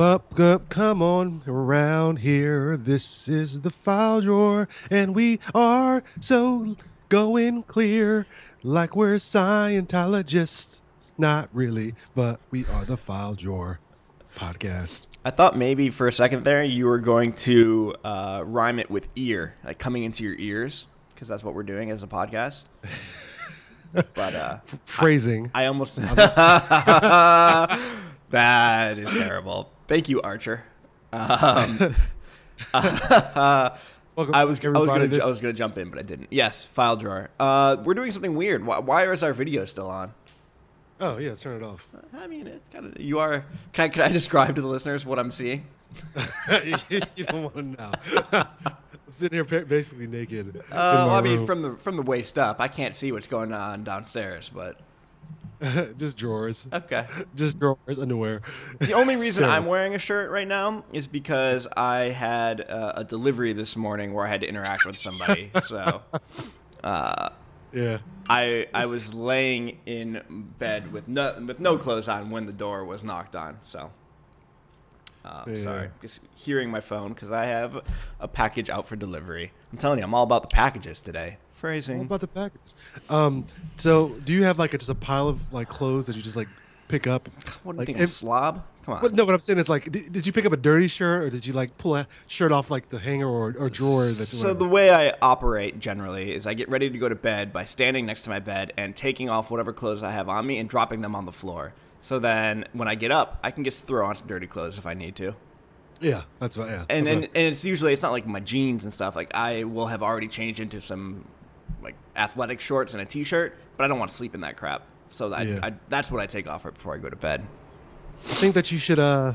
up, up, come on around here. This is the file drawer, and we are so going clear, like we're Scientologists. Not really, but we are the file drawer podcast. I thought maybe for a second there you were going to uh, rhyme it with ear, like coming into your ears, because that's what we're doing as a podcast. but uh, Phrasing. I almost. that is terrible. Thank you, Archer. Um, Welcome I was I was gonna This I was gonna is- jump in, but I didn't. Yes, file drawer. Uh, we're doing something weird. Why, why is our video still on? Oh yeah, turn it off. I mean, it's kind of you are. Can I, can I describe to the listeners what I'm seeing? you don't want to know. I'm sitting here basically naked. Uh, well, I mean, room. from the from the waist up, I can't see what's going on downstairs, but just drawers, okay. just drawers, underwear. The only reason So- I'm wearing a shirt right now is because I had uh, a delivery this morning where I had to interact with somebody. so uh, yeah. I I was laying in bed with no with no clothes on when the door was knocked on. So uh, Yeah. sorry, just hearing my phone because I have a package out for delivery. I'm telling you, I'm all about the packages today. What Phrasing. about the packers? Um, so do you have like a, just a pile of like clothes that you just like pick up? What do you think? I'm a if- slob? Come on. But no, what I'm saying is like, did, did you pick up a dirty shirt or did you like pull a shirt off like the hanger or, or drawer? That's So the way I operate generally is I get ready to go to bed by standing next to my bed and taking off whatever clothes I have on me and dropping them on the floor. So then when I get up, I can just throw on some dirty clothes if I need to. yeah, that's what. Yeah, And and, what- and it's usually it's not like my jeans and stuff. Like I will have already changed into some like athletic shorts and a t-shirt, but I don't want to sleep in that crap. So I, Yeah. I, that's what I take off right before I go to bed. I think that you should, uh,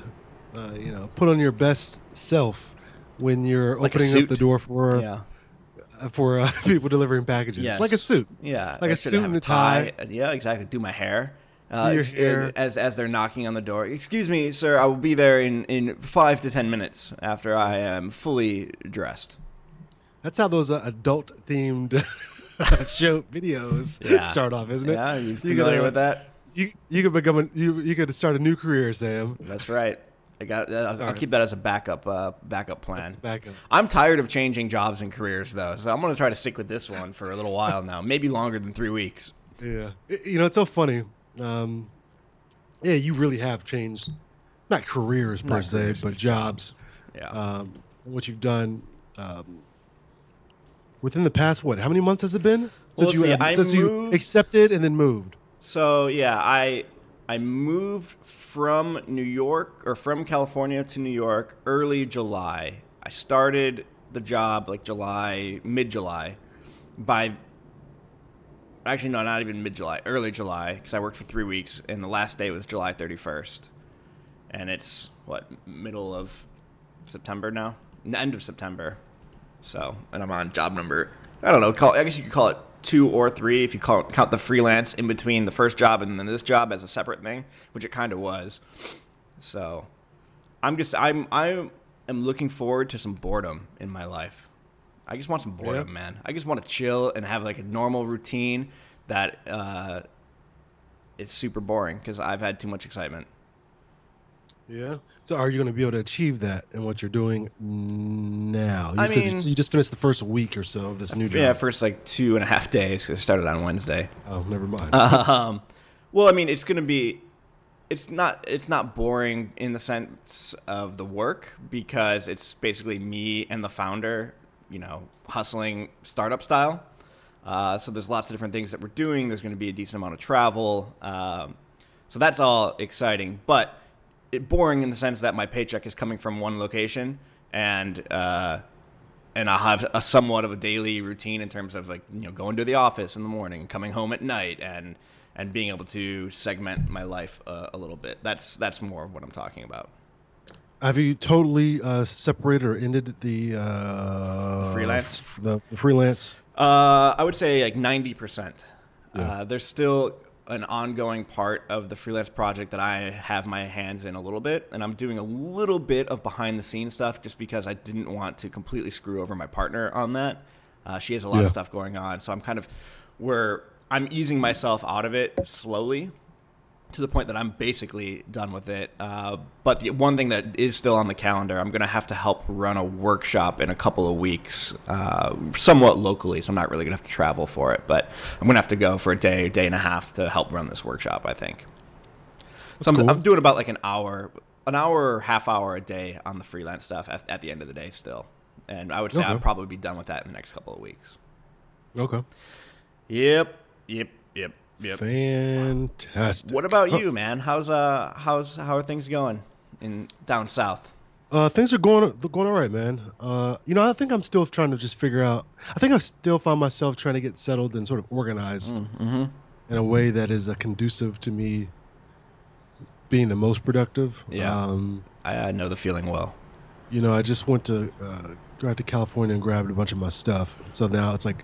uh, you know, put on your best self when you're Like opening up the door for yeah. uh, for uh, people delivering packages. Yes. Like a suit. Yeah, Like I a suit and a tie. Yeah, exactly. Do my hair. Uh, your uh, hair. as as they're knocking on the door. Excuse me, sir. I will be there in in five to ten minutes after I am fully dressed. That's how those uh, adult themed show videos Yeah. start off, isn't it? Yeah, you You familiar gotta- with that? You you could become a you you could start a new career, Sam. That's right. I got. I'll, I'll right. keep that as a backup uh, backup plan. That's backup. I'm tired of changing jobs and careers though, so I'm gonna try to stick with this one for a little while now, maybe longer than three weeks. Yeah, you know it's so funny. Um, yeah, you really have changed, not careers per Not se, careers, but jobs. Yeah. Um, what you've done um, within the past what? How many months has it been Well, since you see, uh, since you accepted and then moved? So yeah, I I moved from New York or from California to New York early July. I started the job like July, mid July. By actually no, not even mid July, early July because I worked for three weeks, and the last day was July thirty first, and it's what middle of September now, end of September. So, and I'm on job number. I don't know. Call. I guess you could call it two or three if you call count the freelance in between the first job and then this job as a separate thing, which it kind of was. So, I'm just I'm I am looking forward to some boredom in my life. I just want some boredom, Yeah. man. I just want to chill and have like a normal routine that uh, is super boring because I've had too much excitement. Yeah. So are you going to be able to achieve that in what you're doing now? You I said mean- so you just finished the first week or so of this new job. Yeah, first like two and a half days 'cause it started on Wednesday. oh, never mind. Um, well, I mean, it's going to be. It's not. It's not boring in the sense of the work because it's basically me and the founder, you know, hustling startup style. Uh, so there's lots of different things that we're doing. There's going to be a decent amount of travel. Um, so that's all exciting, but it boring in the sense that my paycheck is coming from one location and. Uh, and I'll have a somewhat of a daily routine in terms of like you know going to the office in the morning, coming home at night, and and being able to segment my life uh, a little bit. That's that's more of what I'm talking about. Have you totally uh, separated or ended the uh, Freelance? The, the freelance. Uh, I would say like ninety percent. Uh, there's still an ongoing part of the freelance project that I have my hands in a little bit, and I'm doing a little bit of behind the scenes stuff just because I didn't want to completely screw over my partner on that. Uh, she has a lot Yeah. of stuff going on, so I'm kind of where I'm easing myself out of it slowly to the point that I'm basically done with it. Uh, but the one thing that is still on the calendar, I'm going to have to help run a workshop in a couple of weeks, uh, somewhat locally. So I'm not really going to have to travel for it, but I'm going to have to go for a day, day and a half to help run this workshop. I think. so I'm, cool. I'm doing about like an hour, an hour, or half hour a day on the freelance stuff at, at the end of the day still, and I would say Okay. I'll probably be done with that in the next couple of weeks. Okay. Yep, yep, yep, yep. Fantastic. What about you, man? How's uh how's how are things going in down south? Uh, things are going going all right, man. Uh, you know, I think I'm still trying to just figure out. I think I still find myself trying to get settled and sort of organized Mm-hmm. in a way that is uh, conducive to me being the most productive. Yeah. Um, I, I know the feeling well. you know, I just went to uh, go out to California and grabbed a bunch of my stuff. So now it's like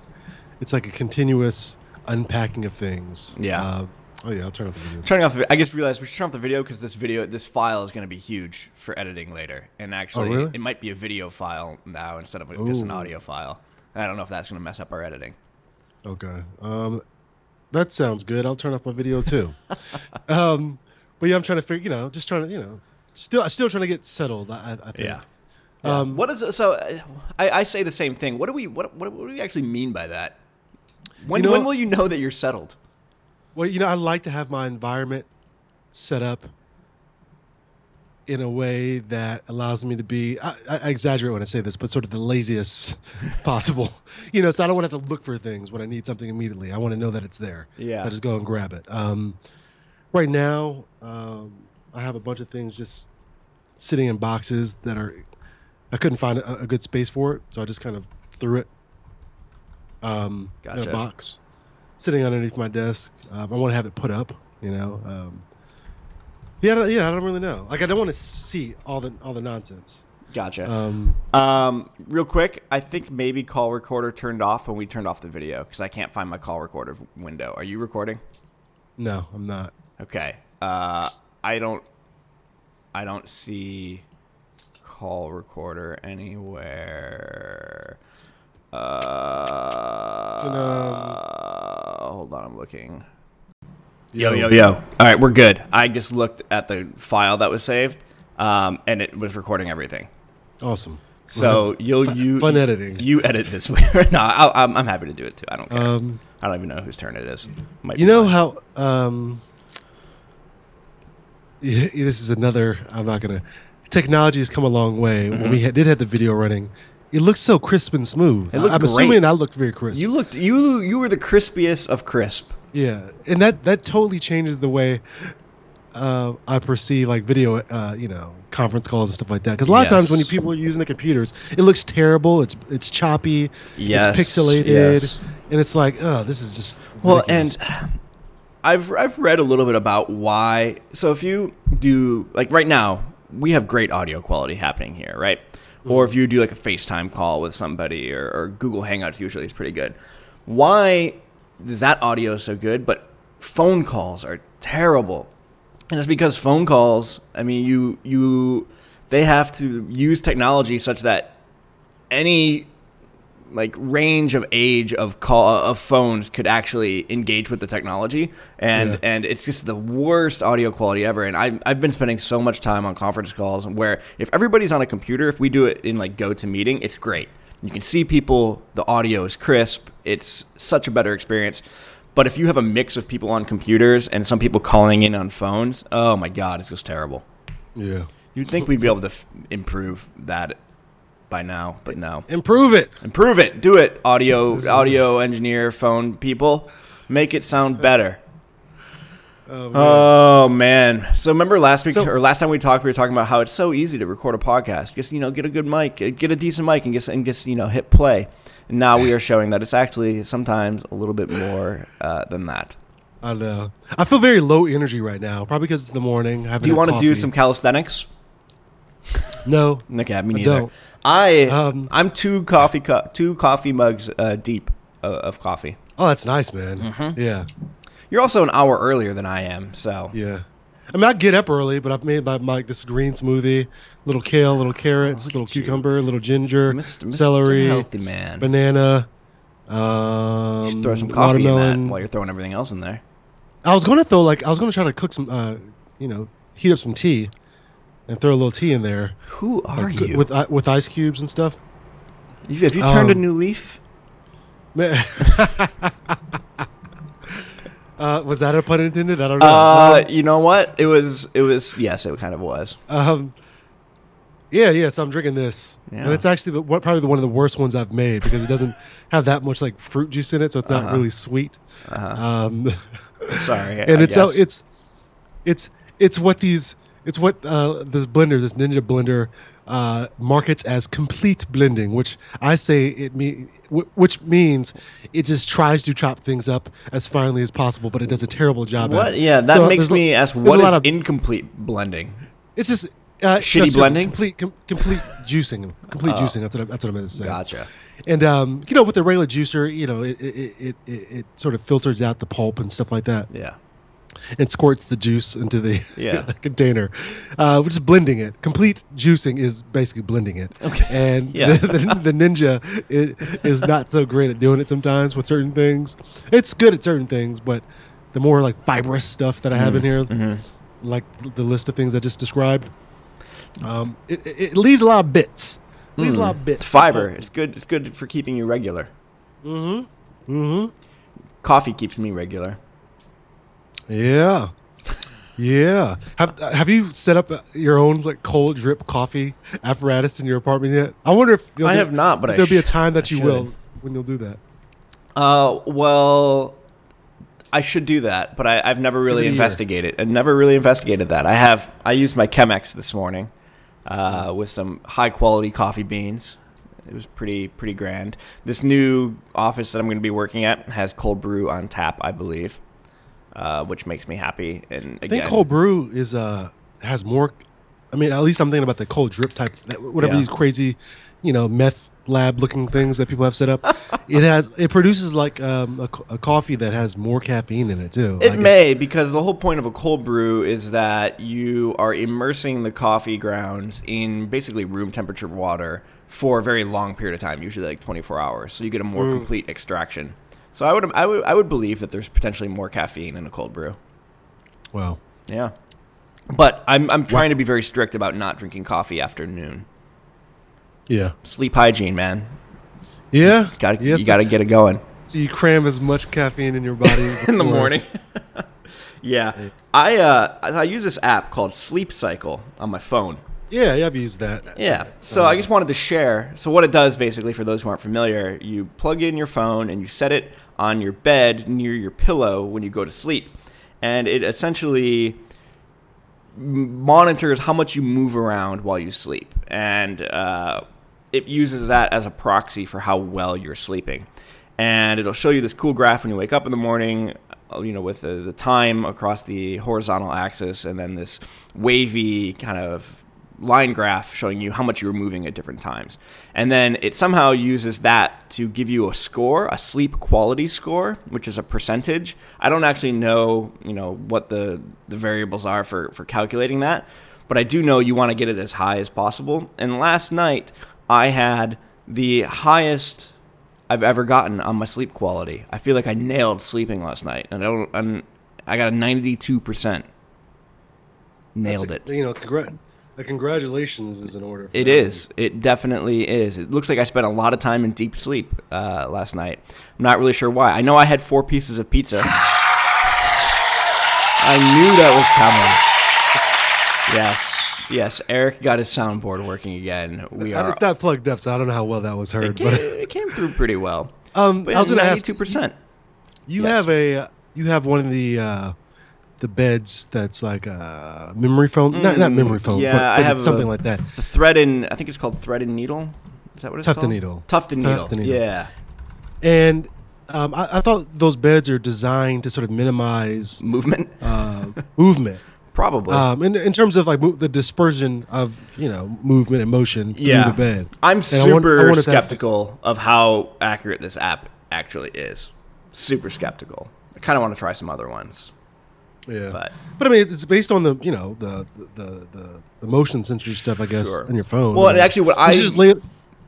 it's like a continuous unpacking of things. Yeah. Uh, oh yeah, I'll turn off the video. Turning off, the, I just realized we should turn off the video because this video, this file is going to be huge for editing later, and actually, Oh, really? it might be a video file now instead of just an audio file. I don't know if that's going to mess up our editing. Okay. Um, that sounds good. I'll turn off my video too. um, but yeah, I'm trying to figure. You know, just trying to. You know, still still trying to get settled. I, I think. Yeah. Um, what is so? uh, I, I say the same thing. What do we what what, what do we actually mean by that? When You know- when will you know that you're settled? Well, you know, I like to have my environment set up in a way that allows me to be. I, I exaggerate when I say this, but sort of the laziest possible. You know, so I don't want to have to look for things when I need something immediately. I want to know that it's there. Yeah. I just go and grab it. Um, right now, um, I have a bunch of things just sitting in boxes that are. I couldn't find a, a good space for it, so I just kind of threw it um, in a box, sitting underneath my desk. Um, I want to have it put up, you know. Um, yeah, I don't- yeah, I don't really know. Like, I don't want to see all the all the nonsense. Gotcha. Um, Um, real quick, I think maybe call recorder turned off when we turned off the video because I can't find my call recorder window. Are you recording? no, I'm not. Okay. Uh, I don't. I don't see call recorder anywhere. Uh, hold on, I'm looking. Yo, yo, yo. All right, we're good. I just looked at the file that was saved, um, and it was recording everything. Awesome. So you'll Fun- you fun editing. You edit this way. no, I'll, I'm I'm happy to do it too. I don't care. Um, I don't even know whose turn it is. Might you know mine. how? Um, this is another. I'm not gonna. Technology has come a long way. When we had, did have the video running, it looks so crisp and smooth. I'm great. assuming that looked very crisp. you looked you you were the crispiest of crisp. Yeah, and that that totally changes the way uh, I perceive like video, uh, you know, conference calls and stuff like that. Because a lot of times when you, people are using the computers, it looks terrible. It's it's choppy. Yes, it's pixelated, yes. and it's like, oh, this is just Well, ridiculous. and I've I've read a little bit about why. So if you do like right now, we have great audio quality happening here, right? Or if you do like a FaceTime call with somebody or, or Google Hangouts, usually is pretty good. Why is that audio so good, but phone calls are terrible? And it's because phone calls. I mean, you you they have to use technology such that any like range of age of call of phones could actually engage with the technology. And Yeah. and it's just the worst audio quality ever. And I I've been spending so much time on conference calls where if everybody's on a computer if we do it in like GoToMeeting it's great. You can see people the audio is crisp it's such a better experience. But if you have a mix of people on computers and some people calling in on phones oh my god it's just terrible. Yeah, you'd think we'd be able to f- improve that by now but no improve it. Improve it. Do it. Audio audio engineer phone people. Make it sound better. Oh, man. Oh man. So remember last week So- or last time we talked we were talking about how it's so easy to record a podcast. Just you know, get a good mic, get a decent mic and just and just, you know, hit play. And now we are showing that it's actually sometimes a little bit more uh, than that. I know. I feel very low energy right now, probably because it's the morning. I Do you want to do some calisthenics? No. Okay, me neither. I Um, I'm two coffee cu- two coffee mugs uh, deep uh, of coffee. Oh, that's nice, man. Mm-hmm. Yeah, You're also an hour earlier than I am, so yeah. I mean, I get up early, but I've made my, my this green smoothie, little kale, little carrots, look little at you. cucumber, little ginger, Mr. Mr. celery, healthy man. banana, um, throw some coffee in that while you're throwing everything else in there. I was gonna throw like I was gonna try to cook some, uh, you know, heat up some tea, and throw a little tea in there Who are like, you? with with ice cubes and stuff. have you turned a um, new leaf? Uh, was that a pun intended? I don't know. Uh, you know what? It was. It was. Yes, it kind of was. Um, yeah, yeah. So I'm drinking this, Yeah. and it's actually the, what, probably the, one of the worst ones I've made because it doesn't have that much like fruit juice in it, so it's not Uh-huh. really sweet. Um, Sorry. and I it's so guess. it's it's it's what these it's what uh, this blender, this Ninja blender, uh, markets as complete blending, which I say it mean wh- which means it just tries to chop things up as finely as possible, but it does a terrible job. at What? it. Yeah, that So, makes me ask what is of- incomplete blending? It's just uh, Shitty no, blending? complete com- complete juicing, complete juicing. That's what I, that's what I meant to say. Gotcha. And um, you know, with the regular juicer, you know, it it, it, it it sort of filters out the pulp and stuff like that, Yeah. And squirts the juice into the Yeah. container, uh, which is blending it. Complete juicing is basically blending it. Okay. And Yeah. the, the, the ninja is, is not so great at doing it sometimes with certain things. It's good at certain things, but the more like fibrous stuff that I have in here, Mm-hmm. like the list of things I just described, um, it, it, it leaves a lot of bits. Leaves a lot of bits. Fiber. It's good. It's good for keeping you regular. Mm-hmm. Mm-hmm. Coffee keeps me regular. Yeah. Yeah. Have Have you set up your own like cold drip coffee apparatus in your apartment yet? I wonder if you'll I do- have not, but there'll be a time that I you will when you'll do that. Uh, well, I should do that, but I, I've never really it a year. investigated. I never really investigated that. I have. I used my Chemex this morning uh, with some high quality coffee beans. It was pretty pretty grand. This new office that I'm going to be working at has cold brew on tap, I believe, uh, which makes me happy. And I think cold brew is uh has more. I mean, at least I'm thinking about the cold drip type. Whatever Yeah. these crazy, you know, meth lab looking things that people have set up. it has it produces like um, a, a coffee that has more caffeine in it too. It Like, may, because the whole point of a cold brew is that you are immersing the coffee grounds in basically room temperature water for a very long period of time, usually like 24 hours. So you get a more complete extraction. So I would, I would, I would believe that there's potentially more caffeine in a cold brew. Wow. Yeah, but I'm, I'm trying to be very strict about not drinking coffee after noon. Yeah. Sleep hygiene, man. Yeah. Got yeah, you so- got to get it going. So you cram as much caffeine in your body in the morning. yeah, I uh, I use this app called Sleep Cycle on my phone. Yeah, I've used that. Yeah. So I just wanted to share. So what it does basically for those who aren't familiar, you plug in your phone and you set it on your bed near your pillow when you go to sleep. And it essentially monitors how much you move around while you sleep. And uh, it uses that as a proxy for how well you're sleeping. And it'll show you this cool graph when you wake up in the morning, uh, you know, with the, the time across the horizontal axis, and then this wavy kind of line graph showing you how much you were moving at different times. And then it somehow uses that to give you a score, a sleep quality score, which is a percentage. I don't actually know, you know, what the, the variables are for, for calculating that, but I do know you want to get it as high as possible. And last night I had the highest I've ever gotten on my sleep quality. I feel like I nailed sleeping last night, and I don't. I'm, I got a ninety-two percent. Nailed it. You know, congr- a congratulations is in order. It that. is. It definitely is. It looks like I spent a lot of time in deep sleep uh, last night. I'm not really sure why. I know I had four pieces of pizza. I knew that was coming. Yes. Yes. Eric got his soundboard working again. We are. It's not plugged up, so I don't know how well that was It heard. came, But it came through pretty well. um, I was going to ask. ninety-two percent. You Yes. have a you have one of the uh, the beds that's like a memory foam, not not Mm, memory foam, yeah, but, I have something a- like that. The thread and I think it's called thread and needle. Is that what it's Tuft called? needle. Tuft and needle. Tuft and needle. Yeah. And um, I, I thought those beds are designed to sort of minimize Movement. uh, movement. Probably. Um, in, in terms of like mo- the dispersion of you know movement and motion through Yeah. the bed. I'm And I want- I super wanted to have- skeptical of how accurate this app actually is. Super skeptical. I kind of want to try some other ones, Yeah, but but I mean, it's based on the you know the the the, the motion sensor stuff, I guess, Sure. on your phone. Well, and actually what I- should just lay it,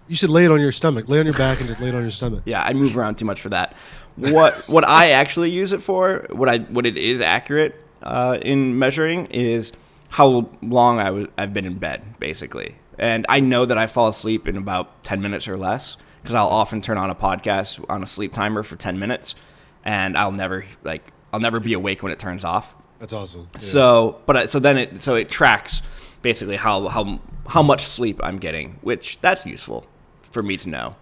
You should lay it on your stomach. Lay on your back and just lay it on your stomach. Yeah, I move around too much for that. What what I actually use it for, what I what it is accurate uh, in measuring is how long I was I've been in bed basically, and I know that I fall asleep in about ten minutes or less because I'll often turn on a podcast on a sleep timer for ten minutes, and I'll never like I'll never be awake when it turns off. That's awesome. Yeah. So, but so then it so it tracks basically how how how much sleep I'm getting, which that's useful for me to know.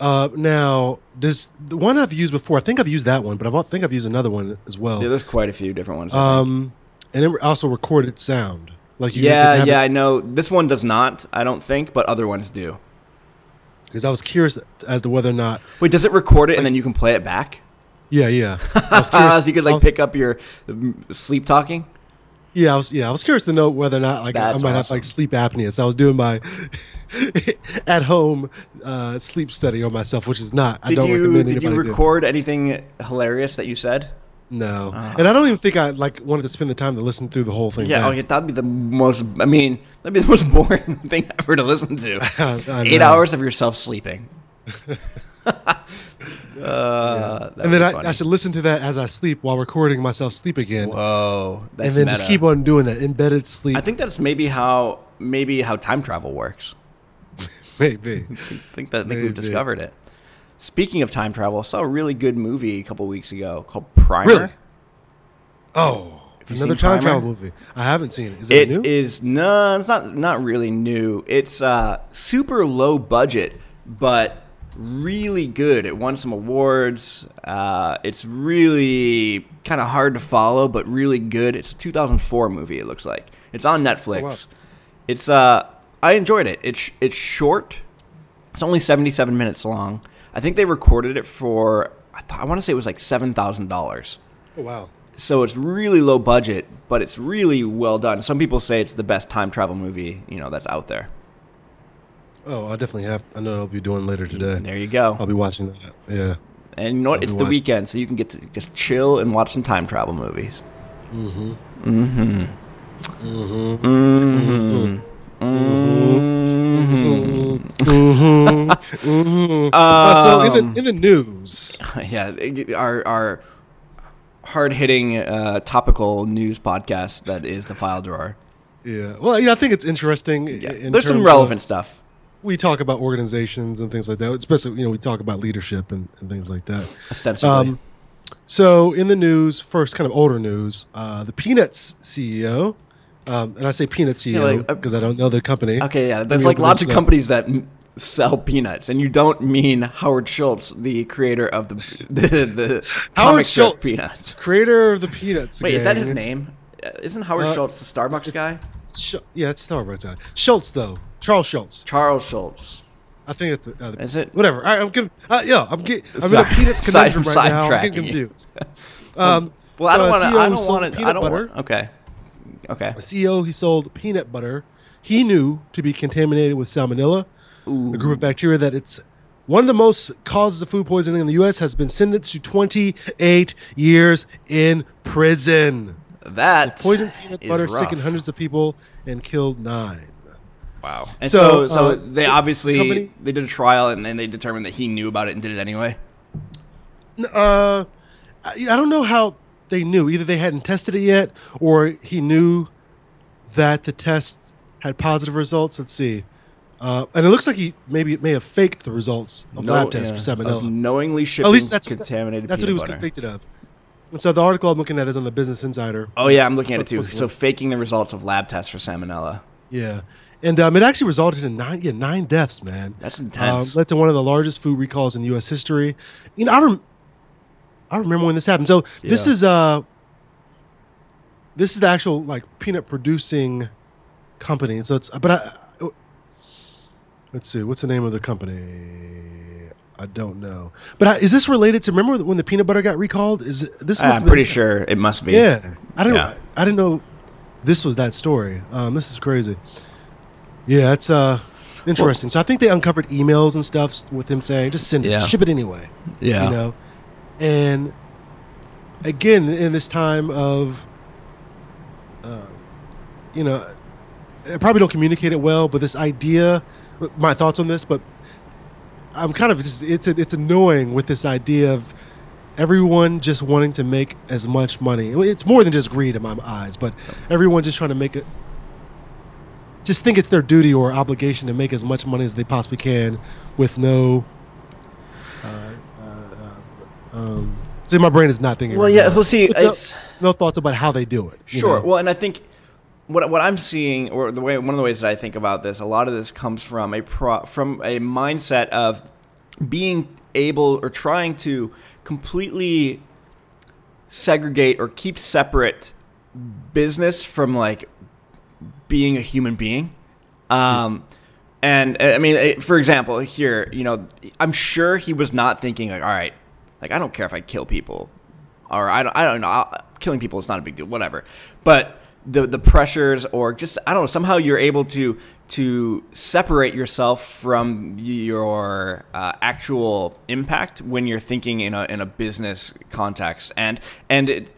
Uh, now, does the one I've used before? I think I've used that one, but I think I've used another one as well. Yeah, there's quite a few different ones. Um, and it also recorded sound. Like you yeah, yeah, I know. This one does not, I don't think, but other ones do. Because I was curious as to whether or not. Wait, does it record it and then you can play it back? Yeah, yeah. I was curious- so you could like was- pick up your sleep talking. Yeah, I was. Yeah, I was curious to know whether or not like I That's might have like sleep apnea. So I was doing my at home uh, sleep study on myself, which is not. I Did don't you recommend did you do. record anything hilarious that you said? No, and I don't even think I like wanted to spend the time to listen through the whole thing. Yeah, oh, yeah, that'd be the most. I mean, that'd be the most boring thing ever to listen to. Eight hours of yourself sleeping. uh, and then I. I should listen to that as I sleep while recording myself sleep again, Whoa, that's and then meta. just keep on doing that embedded sleep. I think that's maybe how maybe how time travel works. maybe. I think that I think Maybe. we've discovered it. Speaking of time travel, I saw a really good movie a couple weeks ago called Primer. Really? Oh, another time Primer? travel movie. I haven't seen it. Is it, It new? is no, it's not not really new. It's uh, super low budget, but really good. It won some awards. Uh, it's really kind of hard to follow, but really good. It's a 2004 movie. It looks like it's on Netflix. Oh, wow. It's uh, I enjoyed it. It's it's short. It's only 77 minutes long. I think they recorded it for I, th- I want to say it was like seven thousand dollars oh wow. so it's really low budget, but it's really well done. Some people say it's the best time travel movie, you know, that's out there. Oh, I definitely have. I know I'll be doing later today. There you go. I'll be watching that. Yeah. And you know what? It's the watching- weekend, so you can get to just chill and watch some time travel movies. Mm-hmm. Mm-hmm. Mm-hmm. Mm-hmm. Uh, so in Um, the in the news, yeah, our our hard hitting uh, topical news podcast that is the file drawer. yeah. Well, yeah, I think it's interesting. Yeah. in There's some relevant of- stuff. We talk about organizations and things like that. Especially, you know, we talk about leadership and, and things like that. Ostensibly. Um, so in the news, first kind of older news, uh, the Peanuts CEO, um, and I say Peanuts CEO like, uh, because I don't know the company. Okay, yeah. There's like lots of up. companies that m- sell peanuts, and you don't mean Howard Schultz, the creator of the the, the Howard Schultz, Peanuts. creator of the Peanuts. Wait, is that his name? Uh, Isn't Howard Uh, Schultz the Starbucks guy? Sch- yeah, it's Starbucks guy. Schultz though, Charles Schulz. Charles Schulz. I think it's uh, Is it? whatever. All right, I'm getting. Uh, yeah, I'm getting. I'm in a. Peanuts Side- conundrum right now. I'm getting confused. Um, Well, I don't want to. I don't want to. I peanut don't butter. want. Okay. Okay. A CEO he sold peanut butter he knew to be contaminated with salmonella, a group of bacteria that it's one of the most causes of food poisoning in the U.S. has been sentenced to 28 years in prison. That Poisoned peanut butter rough. sickened hundreds of people and killed nine. Wow. And so, So, so, uh, they obviously company- they did a trial, and then they determined that he knew about it and did it anyway. Uh, I, I don't know how they knew. Either they hadn't tested it yet, or he knew that the test had positive results. Let's see. Uh, and it looks like he maybe it may have faked the results of No- lab tests yeah, for of salmonella. knowingly shipping At least that's contaminated. That's what he was butter. convicted of. And so the article I'm looking at is on the Business Insider. Oh yeah, I'm looking at it too. So faking the results of lab tests for salmonella. Yeah, and um, it actually resulted in nine yeah nine deaths. Man, That's um, intense. led to one of the largest food recalls in U.S. history. You know, I rem- I remember when this happened. So this is uh this is the actual like peanut producing company. So it's but I let's see what's the name of the company. I don't know, but I, is this related to remember when the peanut butter got recalled? Is it, this? must I'm been- pretty sure it must be. Yeah, I don't. Yeah. I didn't know this was that story. Um, this is crazy. Yeah, it's uh interesting. so I think they uncovered emails and stuff with him saying, "Just send it, Yeah. ship it anyway." Yeah. You know, and again in this time of, uh, you know, I probably don't communicate it well, but this idea my thoughts on this, but I'm kind of just it's a, it's annoying with this idea of everyone just wanting to make as much money. It's more than just greed in my eyes, but everyone just trying to make it. Just think it's their duty or obligation to make as much money as they possibly can, with no. Uh, uh, uh, um, see, my brain is not thinking. Well, right yeah. now. Well, see, no, it's no thoughts about how they do it. you Sure. know? Well, and I think what what I'm seeing, or the way one of the ways that I think about this, a lot of this comes from a pro, from a mindset of being able or trying to completely segregate or keep separate business from like being a human being. Um, and uh, I mean, eh, for example, here, you know, I'm sure he was not thinking like, all right, like I don't care if I kill people, or I don't, I don't know, I'll- killing people is not a big deal, whatever. But the the pressures, or just I don't know, somehow you're able to to separate yourself from your uh, actual impact when you're thinking in a in a business context, and and it,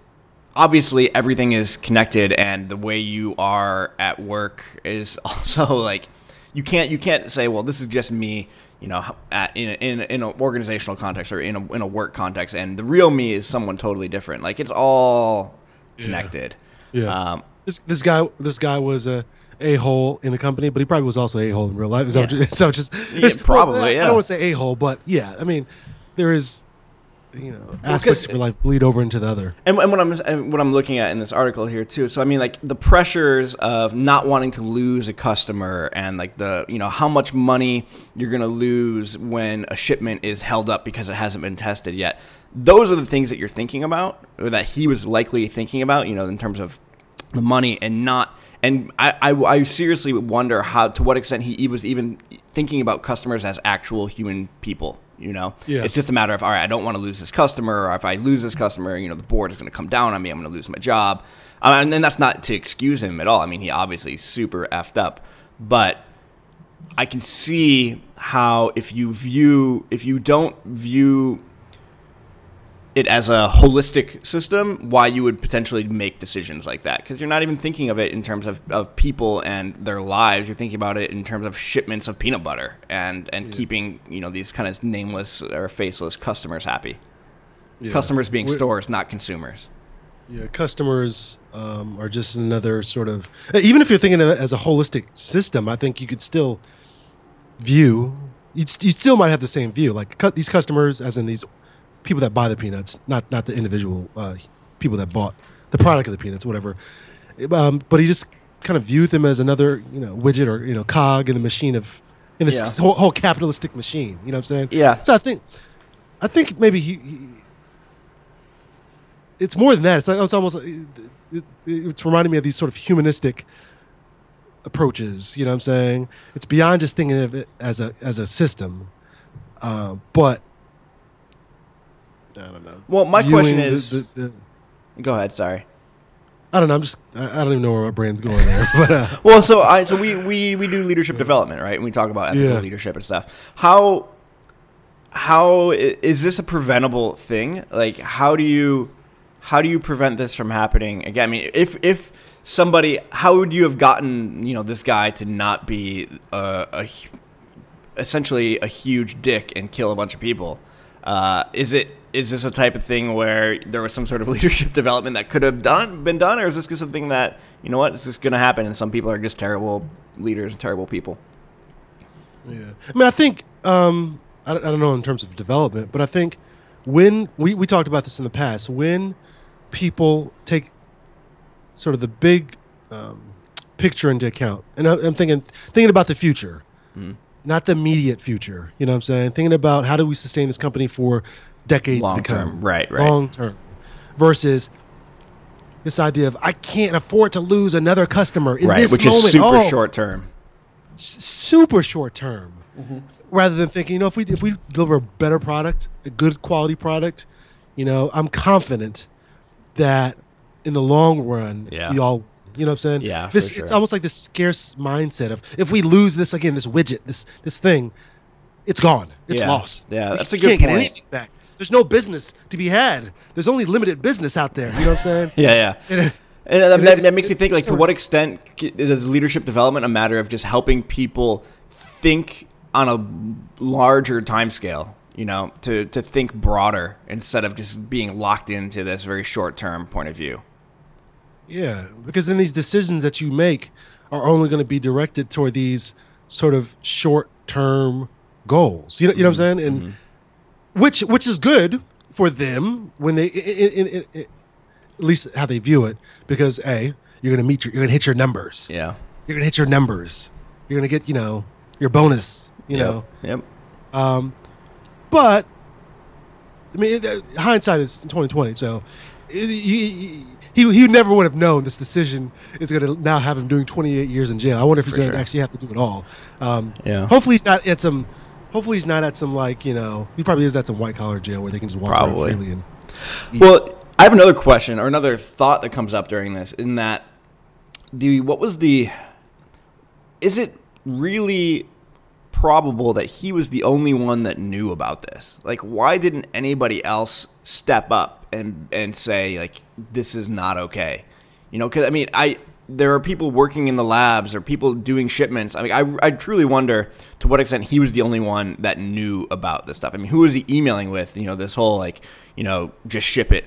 obviously everything is connected and the way you are at work is also like you can't you can't say well this is just me you know at, in in in an organizational context or in a, in a work context and the real me is someone totally different. Like it's all connected. Yeah. um, this this guy this guy was a a hole in the company, but he probably was also a hole in real life. Is that what you, what just Yeah, probably, I, I don't want to say a hole, but yeah, I mean, there is you know aspects 'cause- of your life bleed over into the other. And, and what I'm and what I'm looking at in this article here too. So I mean, like the pressures of not wanting to lose a customer, and like the you know how much money you're gonna lose when a shipment is held up because it hasn't been tested yet. Those are the things that you're thinking about, or that he was likely thinking about. You know, in terms of the money and not. And I, I, I seriously wonder how to what extent he, he was even thinking about customers as actual human people. You know, Yeah. it's just a matter of all right, I don't want to lose this customer, or if I lose this customer, you know, the board is going to come down on me. I'm going to lose my job, uh, and then that's not to excuse him at all. I mean, he obviously super effed up, but I can see how if you view if you don't view it as a holistic system, why you would potentially make decisions like that. Because you're not even thinking of it in terms of, of people and their lives. You're thinking about it in terms of shipments of peanut butter and, and keeping, you know, these kind of nameless or faceless customers happy. Yeah. Customers being We're- stores, not consumers. Yeah, customers um, are just another sort of. Even if you're thinking of it as a holistic system, I think you could still view. You'd, you still might have the same view. Like cut these customers, as in these people that buy the peanuts, not not the individual uh, people that bought the product of the peanuts, whatever. Um, but he just kind of viewed them as another, you know, widget or you know, cog in the machine of in this Yeah. whole, whole capitalistic machine. You know what I'm saying? Yeah. So I think, I think maybe he, he it's more than that. It's like it's almost it, it, it's reminding me of these sort of humanistic approaches. You know what I'm saying? It's beyond just thinking of it as a as a system, uh, but I don't know. Well, my Viewing question is the- the- go ahead, sorry. I don't know. I'm just I, I don't even know where my brain's going there, but uh, Well, so I so we we we do leadership development, right? And we talk about ethical Yeah. leadership and stuff. How how i- is this a preventable thing? Like, how do you how do you prevent this from happening again? I mean, if if somebody, how would you have gotten you know this guy to not be a, a essentially a huge dick and kill a bunch of people? Uh, is it is this a type of thing where there was some sort of leadership development that could have done been done, or is this just something that you know what is just going to happen and some people are just terrible leaders and terrible people? Yeah. I mean, I think um, I, don't, I don't know in terms of development, but I think when we, we talked about this in the past, when people take sort of the big um, picture into account, and I, I'm thinking thinking about the future, not the immediate future. You know what I'm saying? Thinking about how do we sustain this company for decades Long to come, term. Right, right. long term, versus. This idea of I can't afford to lose another customer in right, this which moment. is super Oh, short term. super short term mm-hmm. rather than thinking you know if we if we deliver a better product a good quality product you know i'm confident that in the long run Yeah. we all you know what i'm saying Yeah, for this it's almost like this scarce mindset of if we lose this again this widget this this thing it's gone it's Yeah. lost Yeah, We that's a good can't get point. There's no business to be had there's only limited business out there you know what i'm saying Yeah, yeah. And- And uh, that, And that, that makes me think like to what extent is leadership development a matter of just helping people think on a larger time scale. You know, to to think broader instead of just being locked into this very short term point of view. Yeah, because then these decisions that you make are only going to be directed toward these sort of short term goals. You know, you know what I'm mm-hmm. saying? And mm-hmm. Which which is good for them when they in, in, in- at least how they view it because a you're going to meet your you're going to hit your numbers. Yeah. You're going to hit your numbers. You're going to get, you know, your bonus, you know. Yep. Um, but I mean, it- uh, hindsight is 2020. So it- he, he he never would have known this decision is going to now have him doing 28 years in jail. I wonder if he's going to sure. actually have to do it all. Um, Yeah. Hopefully he's not at some. Hopefully he's not at some like you know. He probably is at some white collar jail where they can just walk Probably. around freely and. Well, I have another question or another thought that comes up during this. In that, the what was the? Is it really probable that he was the only one that knew about this? Like, why didn't anybody else step up and and say like this is not okay? You know, because I mean, I there are people working in the labs or people doing shipments. I mean, I, I truly wonder to what extent he was the only one that knew about this stuff. I mean, who was he emailing with? You know, this whole like, you know, just ship it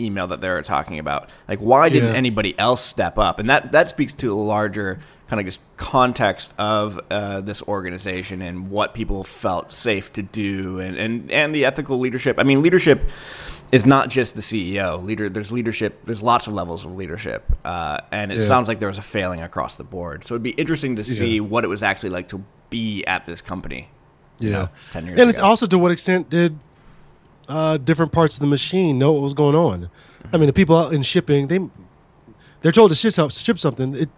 email that they were talking about. Like, why didn't Yeah. anybody else step up? And that that speaks to a larger kind of just context of uh, this organization and what people felt safe to do and, and and the ethical leadership. I mean, leadership is not just the CEO. Leader, there's leadership. There's lots of levels of leadership, uh, and it Yeah. sounds like there was a failing across the board. So it'd be interesting to see Yeah. what it was actually like to be at this company. you Yeah. know, ten years and ago. it's also to what extent did uh, different parts of the machine know what was going on? I mean, the people out in shipping, they they're told to ship, ship something. It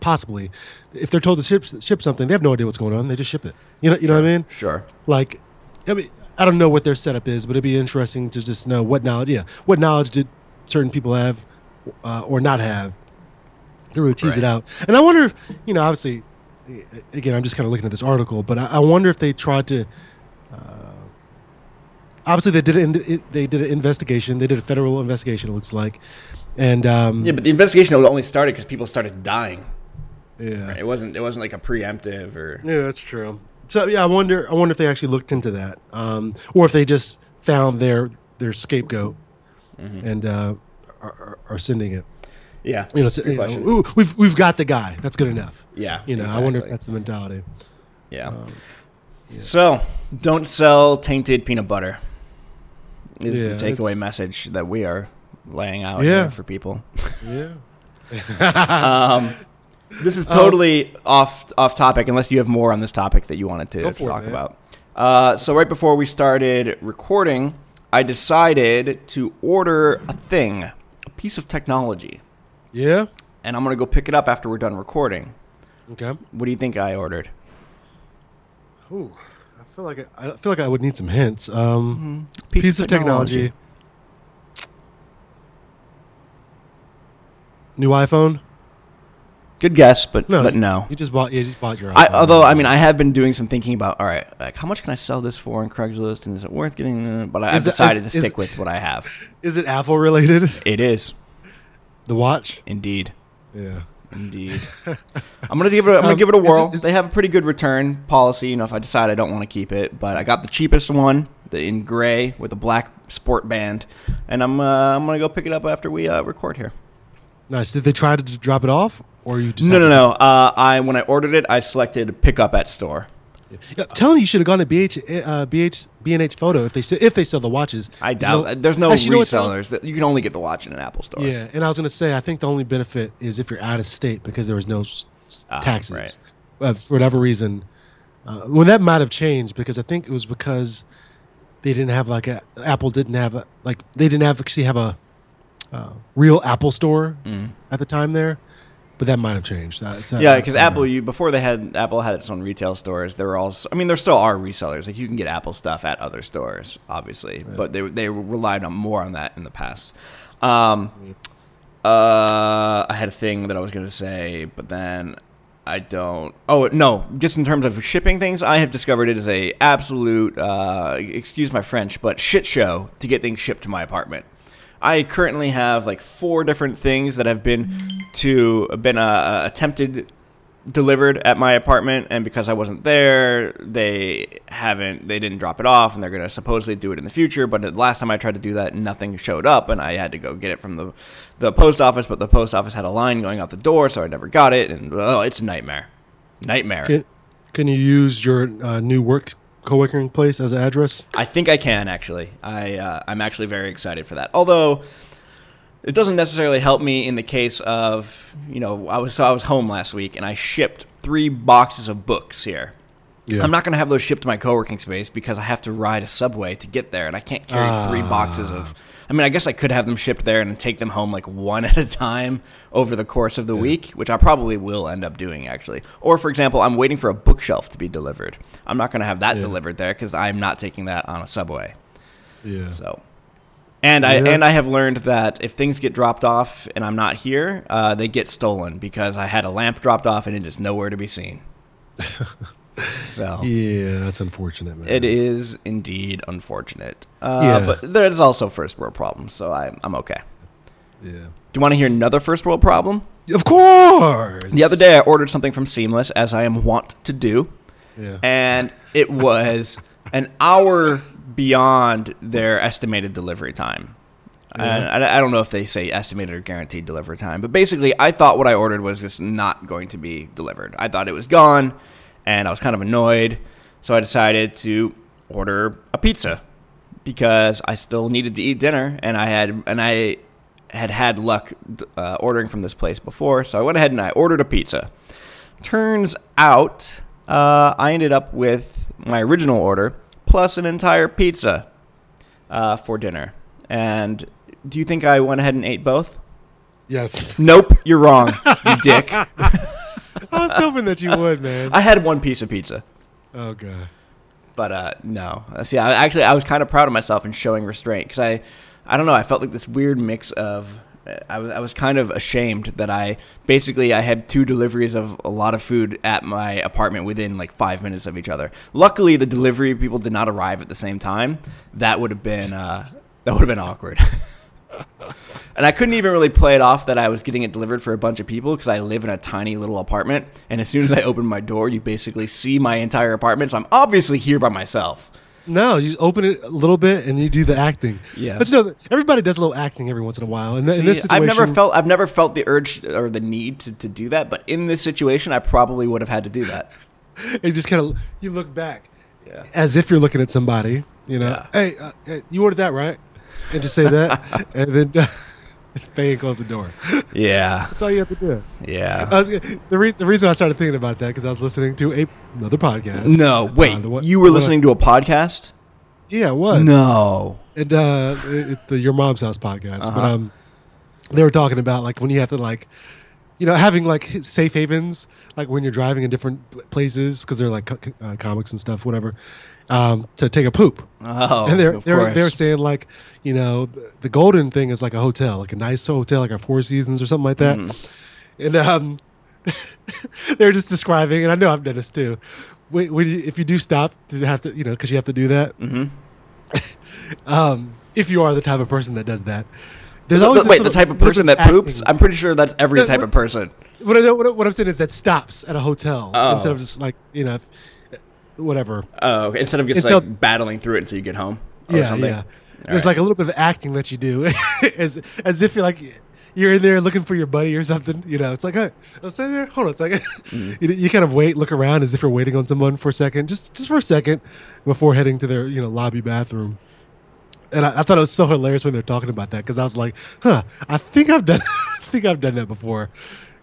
possibly, if they're told to ship ship something, they have no idea what's going on. They just ship it. You know, you know what I mean? sure. Like, I mean, I don't know what their setup is, but it'd be interesting to just know what knowledge. Yeah, what knowledge did certain people have uh, or not have? To really tease it out. And I wonder, you know, obviously, again, I'm just kind of looking at this article, but I, I wonder if they tried to. Uh, obviously, they did an, it, they did an investigation. They did a federal investigation. It looks like, and um, Yeah, but the investigation only started because people started dying. yeah, Right? It wasn't. It wasn't like a preemptive or. Yeah, that's true. So yeah, I wonder. I wonder if they actually looked into that, um, or if they just found their their scapegoat Mm-hmm. and uh, are, are, sending it. Yeah. You know, so, you know, "Ooh, we've we've got the guy. That's good enough. Yeah. You know, I wonder if that's the mentality. Yeah. Um, So, don't sell tainted peanut butter. Is Yeah, the takeaway message that we are laying out Yeah. here for people. Yeah. Um, this is totally off off topic, unless you have more on this topic that you wanted to Go for it, talk about. Uh, so right before we started recording, I decided to order a thing, a piece of technology, Yeah. and I'm gonna go pick it up after we're done recording. Okay. What do you think I ordered? Ooh, I feel like I, I feel like I would need some hints. Um, Piece, piece, of technology. New iPhone? Good guess, but No, but no. You just bought. You just bought your. I, although I mean, I have been doing some thinking about. All right, like how much can I sell this for on Craigslist, and is it worth getting? But I, I've it- decided is- to is- stick with what I have. is it Apple related? It is The watch? indeed, Yeah. indeed. I'm gonna give it. I'm gonna Um, give it a is it- whirl. is- they have a pretty good return policy. You know, if I decide I don't want to keep it, but I got the cheapest one, the in gray with a black sport band, and I'm uh, I'm gonna go pick it up after we uh, record here. Nice. Did they try to drop it off, or you just No, no, no. Uh, I when I ordered it, I selected pick up at store. Yeah, telling you, you should have gone to BH, uh, BH, B&H Photo if they s- if they sell the watches. I You doubt know- there's no Actually, you know resellers. You can only get the watch in an Apple store. Yeah, and I was going to say, I think the only benefit is if you're out of state because there was no s- s- Ah, taxes. right. Uh, for whatever reason. Uh, well, that might have changed because I think it was because they didn't have like a Apple didn't have a like they didn't have actually have a uh, real Apple store Mm. at the time there, but that might have changed. Uh, Yeah, because Apple, you before they had Apple had its own retail stores. There were also, I mean, there still are resellers. Like you can get Apple stuff at other stores, obviously, but they they relied on more on that in the past. Um, uh, I had a thing that I was going to say, but then I don't. Oh no, just in terms of shipping things, I have discovered it is a absolute, uh, excuse my French, but shit show to get things shipped to my apartment. I currently have like four different things that have been to been uh, attempted delivered at my apartment, and because I wasn't there, they haven't they didn't drop it off, and they're going to supposedly do it in the future. But the last time I tried to do that, nothing showed up, and I had to go get it from the the post office. But the post office had a line going out the door, so I never got it, and oh, it's a nightmare, nightmare. Can, can you use your uh, new work co-working place as an address? I think I can actually. I uh, I'm actually very excited for that. Although it doesn't necessarily help me in the case of you know I was so I was home last week and I shipped three boxes of books here. Yeah. I'm not going to have those shipped to my co-working space because I have to ride a subway to get there, and I can't carry three boxes of. I mean, I guess I could have them shipped there and take them home like one at a time over the course of the week, which I probably will end up doing actually. Or, for example, I'm waiting for a bookshelf to be delivered. I'm not going to have that Yeah. delivered there because I'm not taking that on a subway. Yeah. So, and I Yeah. and I have learned that if things get dropped off and I'm not here, uh, they get stolen because I had a lamp dropped off and it is nowhere to be seen. so Yeah, that's unfortunate, man. it is indeed unfortunate. Uh, Yeah. But there's also first world problems, so I'm I'm okay. Yeah. Do you want to hear another first world problem? Of course. The other day I ordered something from Seamless, as I am wont to do. Yeah. and it was an hour beyond their estimated delivery time. And I, I don't know if they say estimated or guaranteed delivery time, but basically, I thought what I ordered was just not going to be delivered. I thought it was gone, and I was kind of annoyed, so I decided to order a pizza because I still needed to eat dinner, and I had and I had had luck uh, ordering from this place before, so I went ahead and I ordered a pizza. Turns out, uh, I ended up with my original order plus an entire pizza uh, for dinner. And do you think I went ahead and ate both? Yes. Nope, you're wrong, you dick. I was hoping that you would, man. I had one piece of pizza, Oh god. but uh, no. See, I, actually, I was kind of proud of myself in showing restraint because I, I don't know, I felt like this weird mix of. I was, I was kind of ashamed that I basically I had two deliveries of a lot of food at my apartment within like five minutes of each other. Luckily, the delivery people did not arrive at the same time. That would have been uh, that would have been awkward. and I couldn't even really play it off that I was getting it delivered for a bunch of people because I live in a tiny little apartment. And as soon as I open my door, you basically see my entire apartment. So I'm obviously here by myself. No, you open it a little bit and you do the acting. Yeah. But you know, everybody does a little acting every once in a while. And in this situation, I've never felt I've never felt the urge or the need to, to do that, but in this situation, I probably would have had to do that. you just kind of you look back Yeah. as if you're looking at somebody. You know, Yeah. hey, uh, hey, you ordered that right? And just say that, and then uh, bang and close the door. Yeah. That's all you have to do. Yeah. I was, the, re- the reason I started thinking about that because I was listening to a, another podcast. No, wait. Uh, one- you were listening to a podcast? Yeah, it was. No. and uh, it- it's the Your Mom's House podcast. But Uh-huh. um, they were talking about like when you have to like, you know, having like safe havens, like when you're driving in different places because they're like co- uh, comics and stuff, whatever, um, to take a poop. Oh, and they're they're course. they're saying like, you know, the- golden thing is like a hotel, like a nice hotel, like a Four Seasons or something like that. Mm. And um, they're just describing, and I know I've done this too. When, when you, if you do stop to have to, you know, because you have to do that. Mhm. um, if you are the type of person that does that, there's always wait, the type of person that of poops? acting. I'm pretty sure that's every No, type of person. What, I, what, I'm saying is that stops at a hotel Oh. instead of just like you know, whatever. Oh, okay. Instead of just Until- like battling through it until you get home. Or yeah, something. yeah. All There's right. like a little bit of acting that you do, as as if you're like you're in there looking for your buddy or something. You know, it's like, hey, I'll stay there. Hold on a 2nd Mm. you, you kind of wait, look around as if you're waiting on someone for a second, just just for a second before heading to their you know lobby bathroom. And I, I thought it was so hilarious when they're talking about that because I was like, huh, I think I've done, I think I've done that before.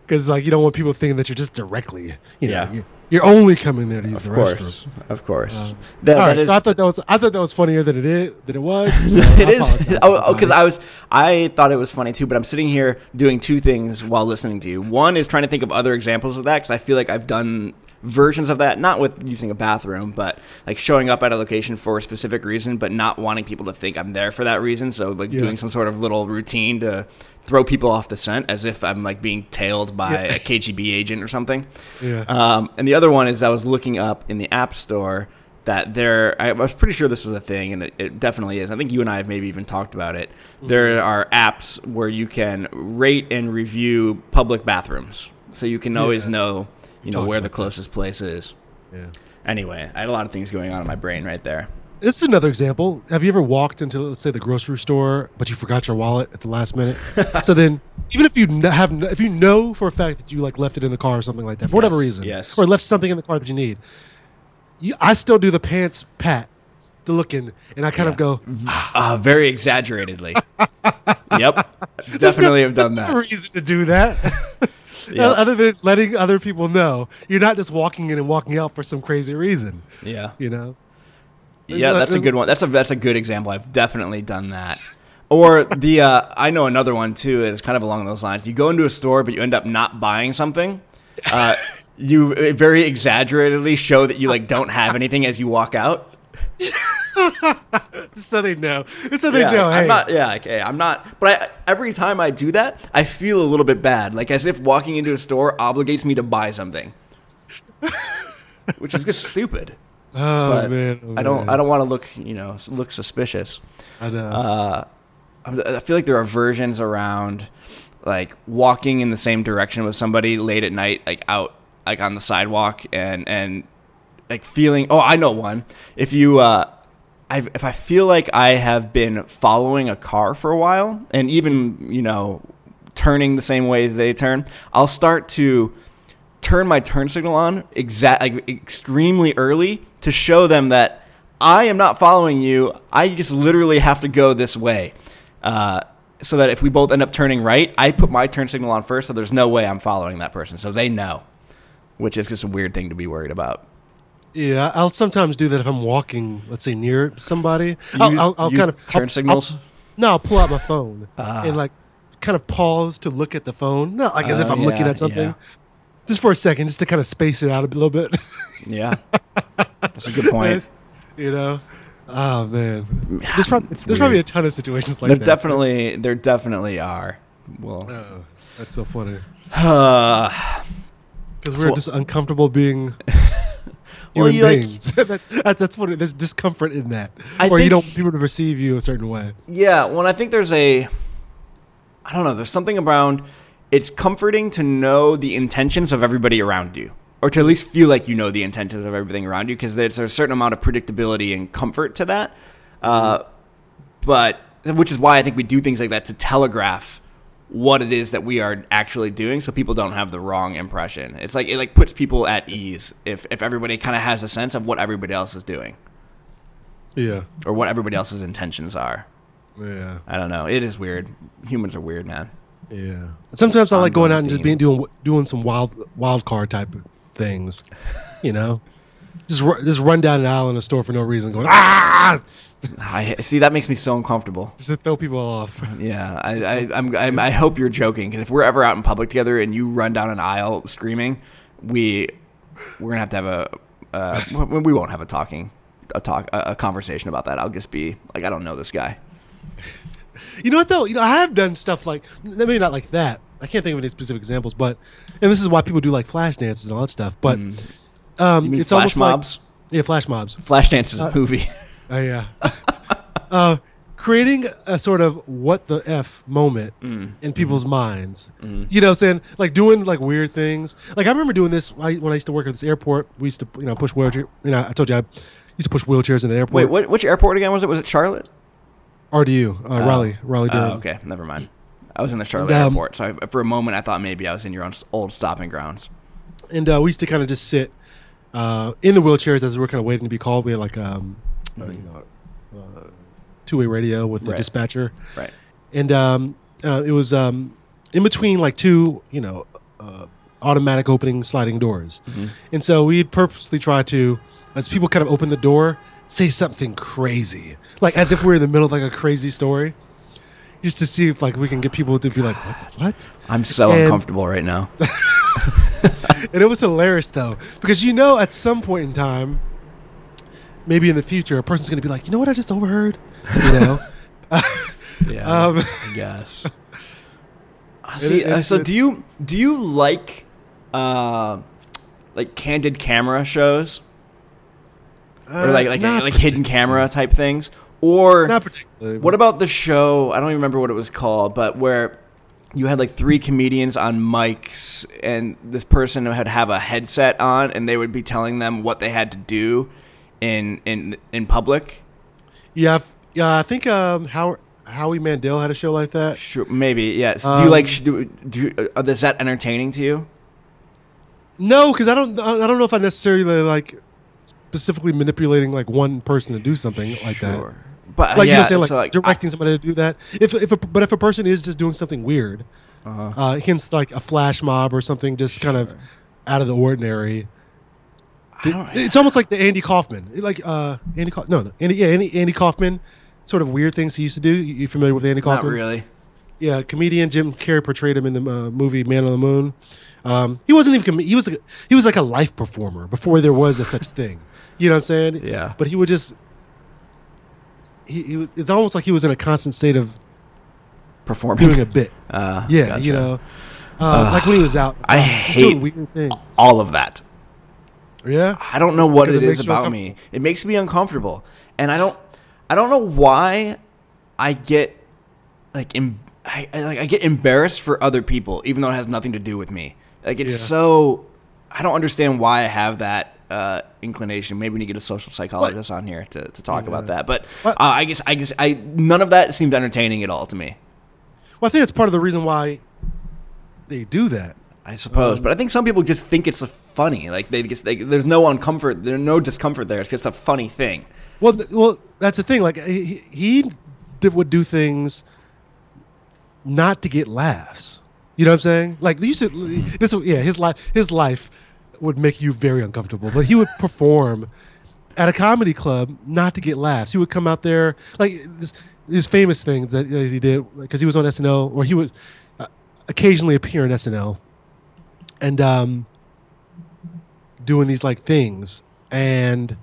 Because like you don't want people thinking that you're just directly, you know, Yeah. you're, you're only coming there to use Of the course. restroom. Of course. Um, That- All that right, is- so I thought that was I thought that was funnier than it is than it was. so it I is oh because. I was I thought it was funny too, but I'm sitting here doing two things while listening to you. One is trying to think of other examples of that because I feel like I've done versions of that, not with using a bathroom, but like showing up at a location for a specific reason, but not wanting people to think I'm there for that reason. So like Yeah. doing some sort of little routine to throw people off the scent as if I'm like being tailed by Yeah. a KGB agent or something. Yeah. Um, and the other one is I was looking up in the App Store that there, I was pretty sure this was a thing, and it, it definitely is. I think you and I have maybe even talked about it. There are apps where you can rate and review public bathrooms. So you can always Yeah. know you know where the about that. closest place is. Yeah. Anyway, I had a lot of things going on in my brain right there. This is another example. Have you ever walked into, let's say, the grocery store, but you forgot your wallet at the last minute? so then, even if you have, if you know for a fact that you like left it in the car or something like that, for whatever reason, yes. or left something in the car that you need, you, I still do the pants pat, the looking, and I kind of go, Uh, very exaggeratedly. yep, definitely have done There's no that. reason to do that. Yep. Other than letting other people know, you're not just walking in and walking out for some crazy reason. Yeah, You know. There's yeah, a- that's a good one. That's a that's a good example. I've definitely done that. Or the uh, I know another one too. Is kind of along those lines. You go into a store, but you end up not buying something. Uh, you very exaggeratedly show that you like don't have anything as you walk out. so they know. So they yeah, know. I'm hey, not. Yeah, okay, I'm not. But I, every time I do that, I feel a little bit bad, like as if walking into a store obligates me to buy something, which is just stupid. oh man, oh, I don't. I don't want to look. You know, look suspicious. I know. Uh, I'm- I feel like there are versions around, like walking in the same direction with somebody late at night, like out, like on the sidewalk, and and like feeling. Oh, I know one. If you, uh, I if I feel like I have been following a car for a while, and even you know, turning the same way as they turn, I'll start to turn my turn signal on exact like extremely early to show them that I am not following you. I just literally have to go this way. Uh, so that if we both end up turning right, I put my turn signal on first, so there's no way I'm following that person. So they know, which is just a weird thing to be worried about. Yeah, I'll sometimes do that if I'm walking, let's say near somebody. I'll, use- I'll, I'll kind of turn I'll- signals? No, I'll pull out my phone Ah. and like kind of pause to look at the phone, No, like as if Oh, I'm looking at something, yeah. just for a second, just to kind of space it out a little bit. Yeah, that's a good point. you know. Oh man, there's, prob- It's there's probably a ton of situations like there that. definitely, there definitely are. Well, Oh, that's so funny uh, because So- we're just uncomfortable being Well, human you, like- beings. that, that- that's what there's discomfort in that, I or you don't want people to perceive you a certain way. Yeah, well, I think there's a, I don't know, there's something around. It's comforting to know the intentions of everybody around you, or to at least feel like you know the intentions of everything around you, because there's a certain amount of predictability and comfort to that. Uh, but which is why I think we do things like that to telegraph what it is that we are actually doing, so people don't have the wrong impression. It's like it like puts people at ease if if everybody kind of has a sense of what everybody else is doing Yeah, or what everybody else's intentions are. yeah, I don't know. It is weird. Humans are weird, man. yeah. Sometimes I like going out and just being doing doing some wild wild card type of things, you know. Just just run down an aisle in a store for no reason, going ah, I see. That makes me so uncomfortable. just to throw people off. Yeah, I, I, I'm, I'm, I hope you're joking because if we're ever out in public together and you run down an aisle screaming, we, we're gonna have to have a, uh, we won't have a talking, a talk, a, conversation about that. I'll just be like, I don't know this guy. You know what though? You know, I have done stuff like maybe not like that. I can't think of any specific examples, but and this is why people do like flash dances and all that stuff. But um, Mm. Mean it's flash almost mobs? like yeah, flash mobs. Flashdance is a movie. Oh yeah. uh, creating a sort of what the f moment Mm. in people's minds. Mm-hmm. You know, what I'm saying like doing like weird things. Like I remember doing this when I used to work at this airport. We used to you know push wheelchair. You know, I told you I used to push wheelchairs in the airport. Wait, what, which airport again was it? Was it Charlotte? RDU, uh, Raleigh, Raleigh. Oh, okay, never mind. I was in the Charlotte Um, airport, so I, for a moment I thought maybe I was in your own old stopping grounds. and uh, we used to kind of just sit uh, in the wheelchairs as we were kind of waiting to be called. We had like um, uh, you know, uh, two-way radio with the Right. dispatcher, Right. and um, uh, it was um, in between like two, you know, uh, automatic opening sliding doors, and so we'd purposely try to, as people kind of open the door, say something crazy, like as if we are in the middle of like a crazy story. Just to see if like we can get people to be like, what? What? I'm so And- uncomfortable right now. and it was hilarious though because you know at some point in time maybe in the future a person's going to be like you know what i just overheard? You know? Yeah, Um, I guess. Uh, See, uh, it's- so do you do you like uh, like candid camera shows? Or like like Uh, like hidden camera type things, or not particularly. what about the show? I don't even remember what it was called, but where you had like three comedians on mics, and this person would have a headset on, and they would be telling them what they had to do in in in public. Yeah, yeah. I think um, How Howie Mandel had a show like that. Sure, maybe yes. do you like? Um, Do, do uh, is that entertaining to you? No, because I don't. I don't know if I necessarily like specifically manipulating like one person to do something like that. But Like yeah, you know, what I'm saying like, so, like directing somebody to do that. If if a, but if a person is just doing something weird, uh-huh. uh, hence like a flash mob or something, just kind of out of the ordinary. It's almost like the Andy Kaufman, like uh, Andy. Kauf- no, no, Andy. Yeah, Andy, Andy Kaufman. Sort of weird things he used to do. You you familiar with Andy Kaufman? not really. Yeah, comedian Jim Carrey portrayed him in the uh, movie Man on the Moon. Um, he wasn't even com- he was like, he was like a life performer before there was a such thing. You know what I'm saying? Yeah. But he would just he, he was it's almost like he was in a constant state of Performing. doing a bit. Uh, Yeah, gotcha. you know. Uh, like when he was out, I doing hate weird things. all of that. Yeah, I don't know what it it is about me. It makes me uncomfortable, and I don't. I don't know why I get like em- I, I like I get embarrassed for other people, even though it has nothing to do with me. Like it's Yeah. so. I don't understand why I have that uh, inclination. Maybe we need to get a social psychologist on here to, to talk about that. But uh, I guess I guess I none of that seemed entertaining at all to me. well, I think that's part of the reason why they do that. I suppose, Um, but I think some people just think it's a funny. Like they just they, there's no uncomfort, there's no discomfort there. It's just a funny thing. Well, th- well, that's the thing. Like he, he did, would do things not to get laughs. You know what I'm saying? Like you said, this. Yeah, his life, his life would make you very uncomfortable. But he would perform at a comedy club not to get laughs. He would come out there like this. His famous thing that he did because he was on SNL, or he would uh, occasionally appear on SNL, and um, doing these like things and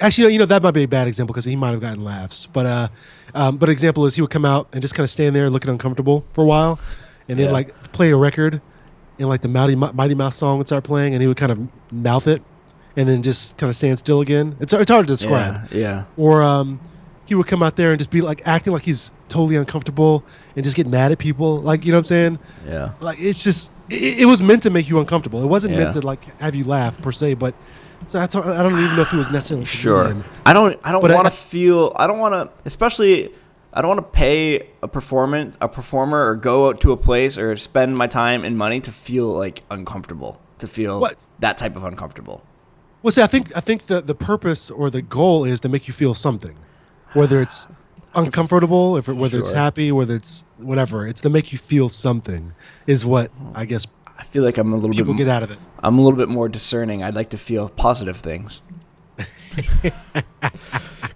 actually you know that might be a bad example because he might have gotten laughs but uh um, but example is he would come out and just kind of stand there looking uncomfortable for a while and then Yeah. like play a record and like the mighty mighty mouse song would start playing and he would kind of mouth it and then just kind of stand still again it's, it's hard to describe Yeah, yeah. or um he would come out there and just be like acting like he's totally uncomfortable and just get mad at people like you know what i'm saying Yeah. like it's just it, it was meant to make you uncomfortable. It wasn't Yeah. meant to like have you laugh per se. But so that's I don't even know if he was necessarily Sure. comedian. I don't. I don't want to feel. I don't want to. Especially, I don't want to pay a performance, a performer, or go out to a place or spend my time and money to feel like uncomfortable. To feel What? that type of uncomfortable. Well, see, I think I think the the purpose or the goal is to make you feel something, whether it's uncomfortable, if it, whether it's happy, whether it's whatever. It's to make you feel something. Is what I guess I feel like I'm a little people bit. get out of it. I'm a little bit more discerning. I'd like to feel positive things.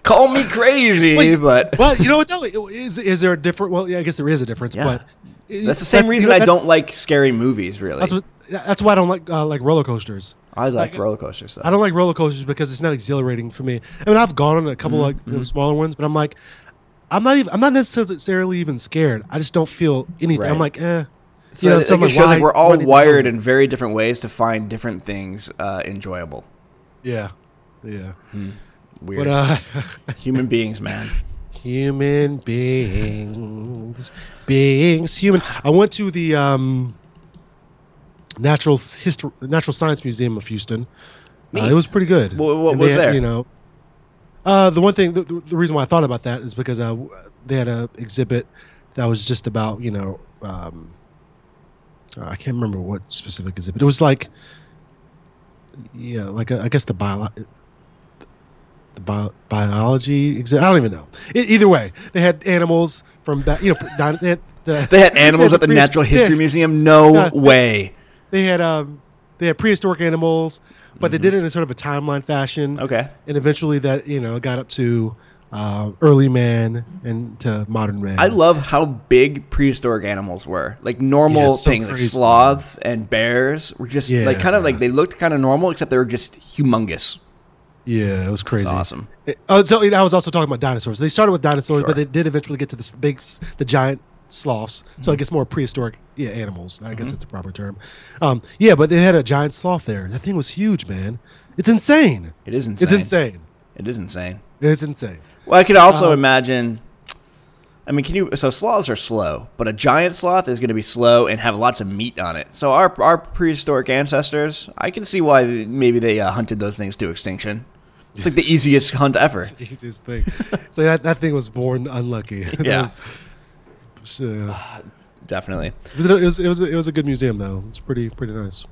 Call me crazy, Wait, but Well, you know what though? Is is there a different? Well, yeah, I guess there is a difference. Yeah. But that's the same you reason know, I don't like scary movies. Really, That's what. That's why I don't like uh, like roller coasters. I like like- roller coasters. Though. I don't like roller coasters because it's not exhilarating for me. I mean, I've gone on a couple like Mm-hmm. you know, smaller ones, but I'm like, I'm not even. I'm not necessarily even scared. I just don't feel anything. I'm like, eh. So you know, so it like, shows like we're all why need to go wired in very different ways to find different things uh, enjoyable. Yeah, yeah. Weird. But uh, Human beings, man. human beings, beings, human. I went to the um, natural history, natural science museum of Houston. Uh, it was pretty good. Wha- what And was they had, there? You know, uh, the one thing, the, the reason why I thought about that is because uh, they had a exhibit that was just about you know, um, I can't remember what specific exhibit. It was like, yeah, like a, I guess the bio, the bio, biology exhibit. I don't even know. E- either way, they had animals from that. You know, they had, the, They had animals at the Natural History yeah, Museum. No way. They had um, they had prehistoric animals, but they did it in sort of a timeline fashion. Mm-hmm. Okay. and eventually that you know got up to uh, early man and to modern man. I love how big prehistoric animals were. Like normal Yeah, so things, like sloths and bears were just like kind of Yeah. like they looked kind of normal, except they were just humongous. yeah, it was crazy. It's awesome. It- oh, so I was also talking about dinosaurs. They started with dinosaurs, Sure. but they did eventually get to the big, the giant sloths. So I Mm-hmm. guess more prehistoric yeah, animals. I guess that's the proper term. Um, yeah, but they had a giant sloth there. That thing was huge, man. It's insane. It is insane. It's insane. It is insane. It's insane. Well, I could also Uh, imagine. I mean, can you? So sloths are slow, but a giant sloth is going to be slow and have lots of meat on it. So our our prehistoric ancestors, I can see why maybe they uh, hunted those things to extinction. It's like the easiest hunt ever. It's the easiest thing. so that, that thing was born unlucky. Yeah. was- uh, Definitely it, was, it was it was it was a good museum though. It's pretty pretty nice.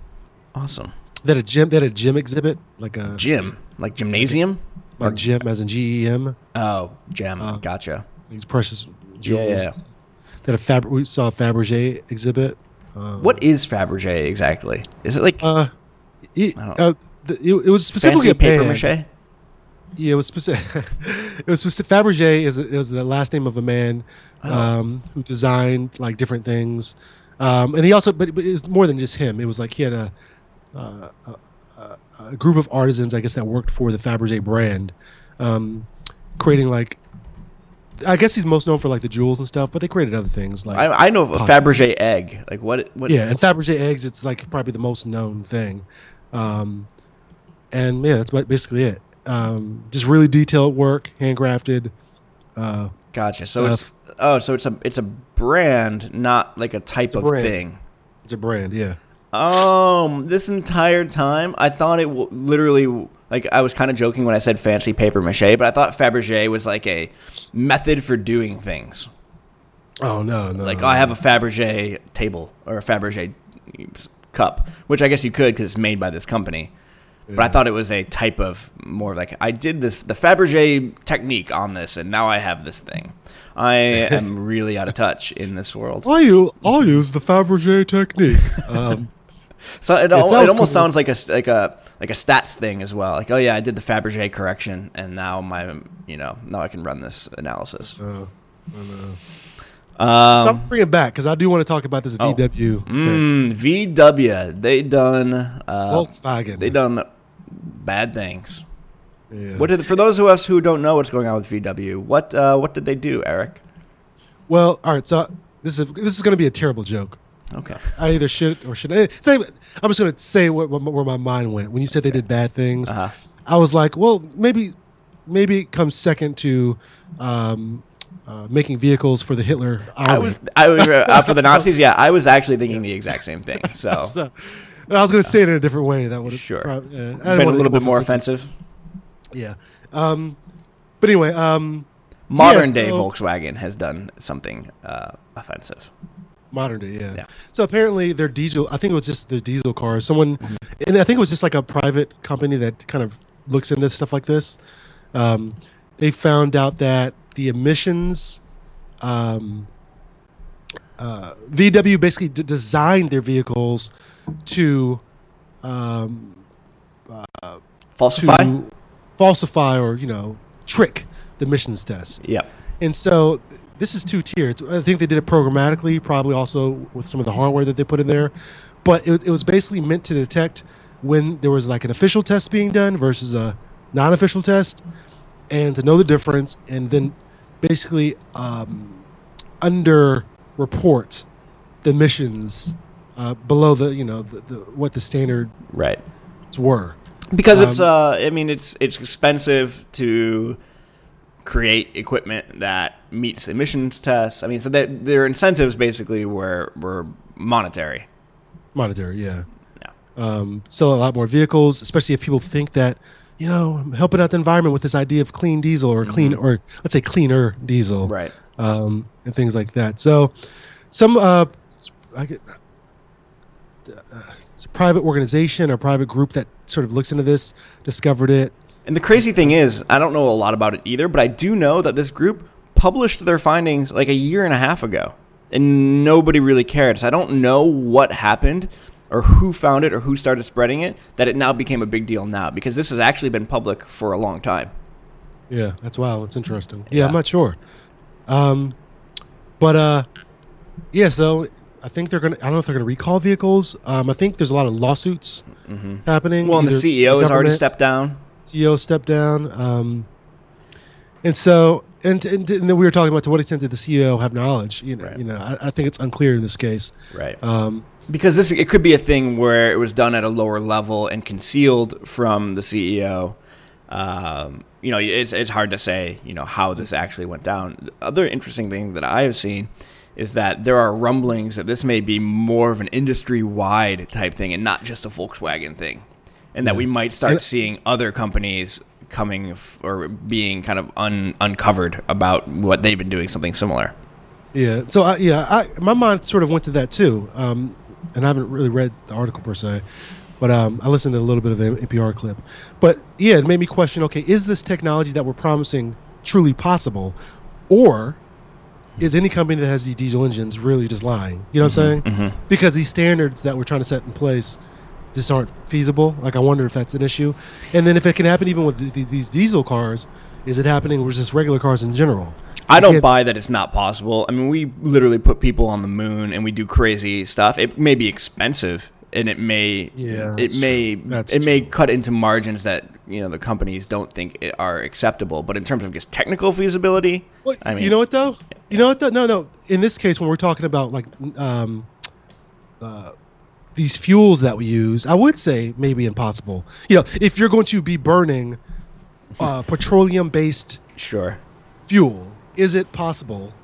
awesome. They had a gym. They had a gym exhibit, like a Gym, like gymnasium. like gym as in G E M. Oh, gem. Uh, gotcha. These precious jewels. yeah. They had a Fab. We saw a Fabergé exhibit. Uh, What is Fabergé exactly? Is it like Uh, it, uh, the, it, it was specifically a paper band. mache? Yeah, it was specific. it was specific. Fabergé is it was the last name of a man Oh. um, who designed like different things, um, and he also, but, but it was more than just him. It was like he had a, uh, a, a, group of artisans, I guess, that worked for the Fabergé brand, um, creating like. I guess he's most known for like the jewels and stuff, but they created other things like I, I know of a. Fabergé egg. Like what? What? yeah, and Fabergé eggs. It's like probably the most known thing, um, and yeah, that's ba- basically it. Um, just really detailed work, handcrafted. Uh, Gotcha. So it's oh, so it's a it's a brand, not like a type a of brand. thing. it's a brand, yeah. Um, this entire time, I thought it w- literally like I was kind of joking when I said fancy paper mache, but I thought Fabergé was like a method for doing things. Oh no, no. Like I have a Fabergé table or a Fabergé cup, which I guess you could because it's made by this company. But I thought it was a type of more like I did this the Fabergé technique on this, and now I have this thing. I am really out of touch in this world. I use I'll use the Fabergé technique. Um, So it, It it, almost cool. sounds like a like a like a stats thing as well. Like oh yeah, I did the Fabergé correction, and now my you know now I can run this analysis. uh, I know. Um, so I'm bringing it back because I do want to talk about this Oh. VW thing. mm, VW, they done uh, Volkswagen. they done bad things. Yeah. What did for those of us who don't know what's going on with VW? What uh, what did they do, Eric? well, all right. So this is this is going to be a terrible joke. Okay, I either should or should. eh, Say, I'm just going to say what, what, where my mind went when you said they did bad things. uh-huh. I was like, well, maybe maybe it comes second to um, uh, making vehicles for the Hitler army. I was I was uh, for the Nazis. Yeah, I was actually thinking the exact same thing. So So, I was going to say it in a different way. That would have Sure. prob- yeah, been a little bit more offensive. offensive. Yeah. Um, but anyway, um, Modern Yeah, day so- Volkswagen has done something uh, offensive. modern day, yeah. Yeah. So apparently their diesel. I think it was just the diesel cars. Someone, Mm-hmm. and I think it was just like a private company that kind of looks into stuff like this. Um, they found out that the emissions. Um, uh, VW basically d- designed their vehicles to um, Falsify. to falsify or you know trick the emissions test. Yep. And so th- this is two tiered. I think they did it programmatically, probably also with some of the hardware that they put in there. But it, it was basically meant to detect when there was like an official test being done versus a non-official test, and to know the difference, and then basically um, under report the emissions uh, below the you know the, the, what the standards Right. were. Because it's Um, uh, I mean it's it's expensive to create equipment that meets emissions tests. I mean, so that their incentives basically were were monetary. Monetary, yeah. Yeah. um, sell a lot more vehicles, especially if people think that, you know, I'm helping out the environment with this idea of clean diesel or clean, or let's say cleaner diesel, Mm-hmm. Right. Um, and things like that. So, some, uh, I get, uh, it's a private organization or private group that sort of looks into this, discovered it. And the crazy thing is, I don't know a lot about it either, but I do know that this group published their findings like a year and a half ago, and nobody really cared. So I don't know what happened or who found it or who started spreading it that it now became a big deal now because this has actually been public for a long time. Yeah, that's wow. That's interesting. Yeah, Yeah. I'm not sure. Um, but uh, yeah. So I think they're gonna. I don't know if they're gonna recall vehicles. Um, I think there's a lot of lawsuits happening. Mm-hmm. Well, and the CEO has already stepped down. CEO stepped down. Um, and so, and, and, and then we were talking about to what extent did the CEO have knowledge? You know, Right. you know, I, I think it's unclear in this case. Right. Um, Because this it could be a thing where it was done at a lower level and concealed from the CEO, um, you know, it's it's hard to say, you know, how this actually went down. The other interesting thing that I have seen is that there are rumblings that this may be more of an industry wide type thing and not just a Volkswagen thing, and that Yeah. we might start And- seeing other companies coming f- or being kind of un- uncovered about what they've been doing something similar. Yeah. So I, yeah, I my mind sort of went to that too. Um, and I haven't really read the article per se, but um, I listened to a little bit of an NPR clip. But yeah, it made me question: Okay, is this technology that we're promising truly possible, or is any company that has these diesel engines really just lying? You know what I'm saying? Because these standards that we're trying to set in place just aren't feasible. Like I wonder if that's an issue. And then if it can happen even with th- th- these diesel cars, is it happening with just regular cars in general? I don't buy that it's not possible. I mean, we literally put people on the moon and we do crazy stuff. It may be expensive and it may Yeah, it may true. It may cut into margins that, you know, the companies don't think are acceptable, but in terms of just technical feasibility, Well, I mean, you know what though? You know what though? No, no. In this case, when we're talking about like um, uh, these fuels that we use, I would say maybe impossible. You know, if you're going to be burning uh, petroleum-based sure. fuel, is it possible?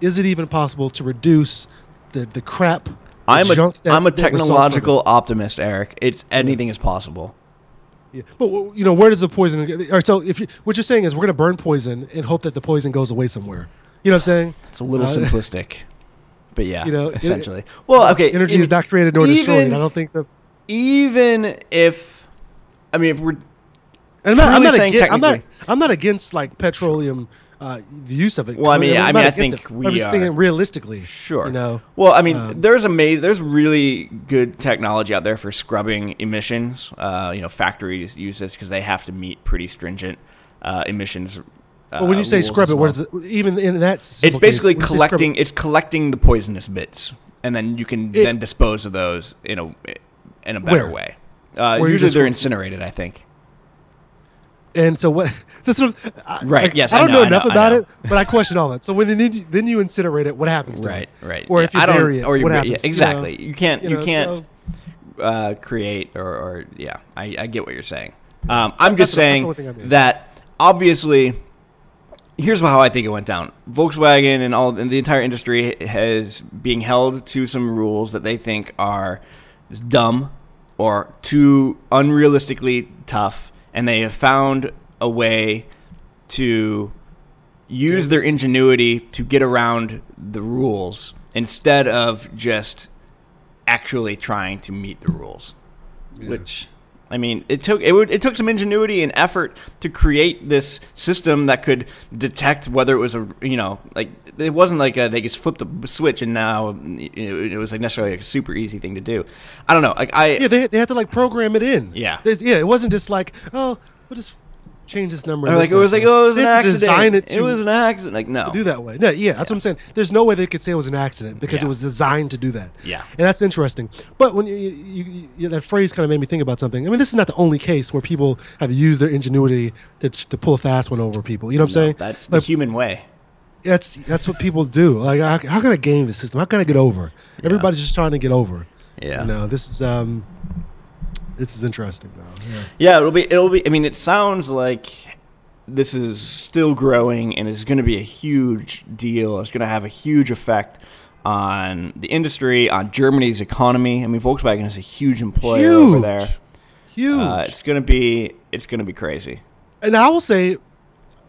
Is it even possible to reduce the the crap? I'm a am a that results from it? technological optimist, Eric. It's anything is possible. Yeah. But you know, where does the poison? All right. So if you, what you're saying is we're going to burn poison and hope that the poison goes away somewhere. You know what I'm saying? It's a little Uh, simplistic. But yeah, You know, it- essentially. well, okay, Energy is not created nor destroyed. I don't think that. even if I mean if we're And I'm not, I'm not saying against, I'm not, I'm not against like petroleum, uh, the use of it. Well, I mean, I mean, I think it. we I'm just are. thinking realistically. Sure. You know. Well, I mean, Um, there's ama- there's really good technology out there for scrubbing emissions. Uh, you know, factories use this because they have to meet pretty stringent uh, emissions. Uh, But when you say scrub it, well. what is it? Even in that, It's basically case, when you say scrub collecting. It's collecting the poisonous bits, and then you can It- then dispose of those in a in a better Where? way. Uh, usually they're incinerated, I think. And so what? This sort of, I, Right, like, yes, I I don't know, know, know, enough I about know. it, but I question all that. So when then you, then you incinerate it, what happens to Right, it? right. Or Yeah, if you I don't- bury it, or you what happens? yeah, you know? exactly. You can't. You, know, can't. so- uh, create or, or yeah, I, I get what you're saying. Um, I'm That's just saying the only thing I mean. that obviously, here's how I think it went down. Volkswagen and all and the entire industry has being held to some rules that they think are dumb or too unrealistically tough, and they have found a way to use their ingenuity to get around the rules instead of just actually trying to meet the rules. Which I mean, it took it, would, it took some ingenuity and effort to create this system that could detect whether it was a you know like it wasn't like a, they just flipped a switch and now it was like necessarily a super easy thing to do. I don't know. Like I Yeah, they, they had to like program it in. Yeah. There's- yeah. It wasn't just like, oh, we'll just change this number. or like it was like oh it was an accident. Design it to was an accident. Like no. do that way. No, yeah, that's what I'm saying. There's no way they could say it was an accident because Yeah. it was designed to do that. Yeah. and that's interesting. But when you, you, you, that phrase kind of made me think about something. I mean, this is not the only case where people have used their ingenuity to, to pull a fast one over people. You know what I'm No, saying? that's the human way. that's that's what people do. Like, how, how can I game the system? How can I get over? Everybody's just trying to get over. Yeah. You know, this is um, this is interesting though. Yeah. Yeah, it'll be it'll be I mean it sounds like this is still growing and it's going to be a huge deal. It's going to have a huge effect on the industry, on Germany's economy. I mean Volkswagen is a huge employer over there. Huge. Uh, it's going to be it's going to be crazy. and I will say,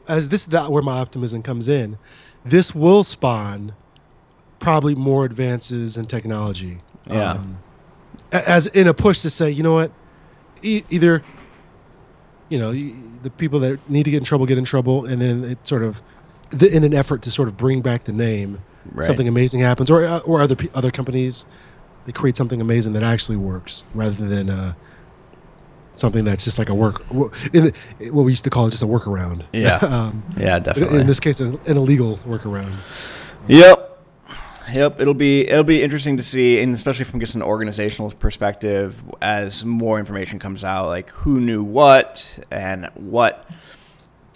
as this is that where my optimism comes in, this will spawn probably more advances in technology. Yeah. Um, as in a push to say, you know what, e- either, you know, the people that need to get in trouble get in trouble, and then it sort of, the, in an effort to sort of bring back the name, Right. something amazing happens, or uh, or other other companies, they create something amazing that actually works rather than. Uh, Something that's just like a work, in the, what we used to call it, just a workaround. Yeah. um, Yeah, in- definitely. in this case, an, an illegal workaround. Yep. Yep, it'll be it'll be interesting to see, and especially from just an organizational perspective, as more information comes out, like who knew what and what,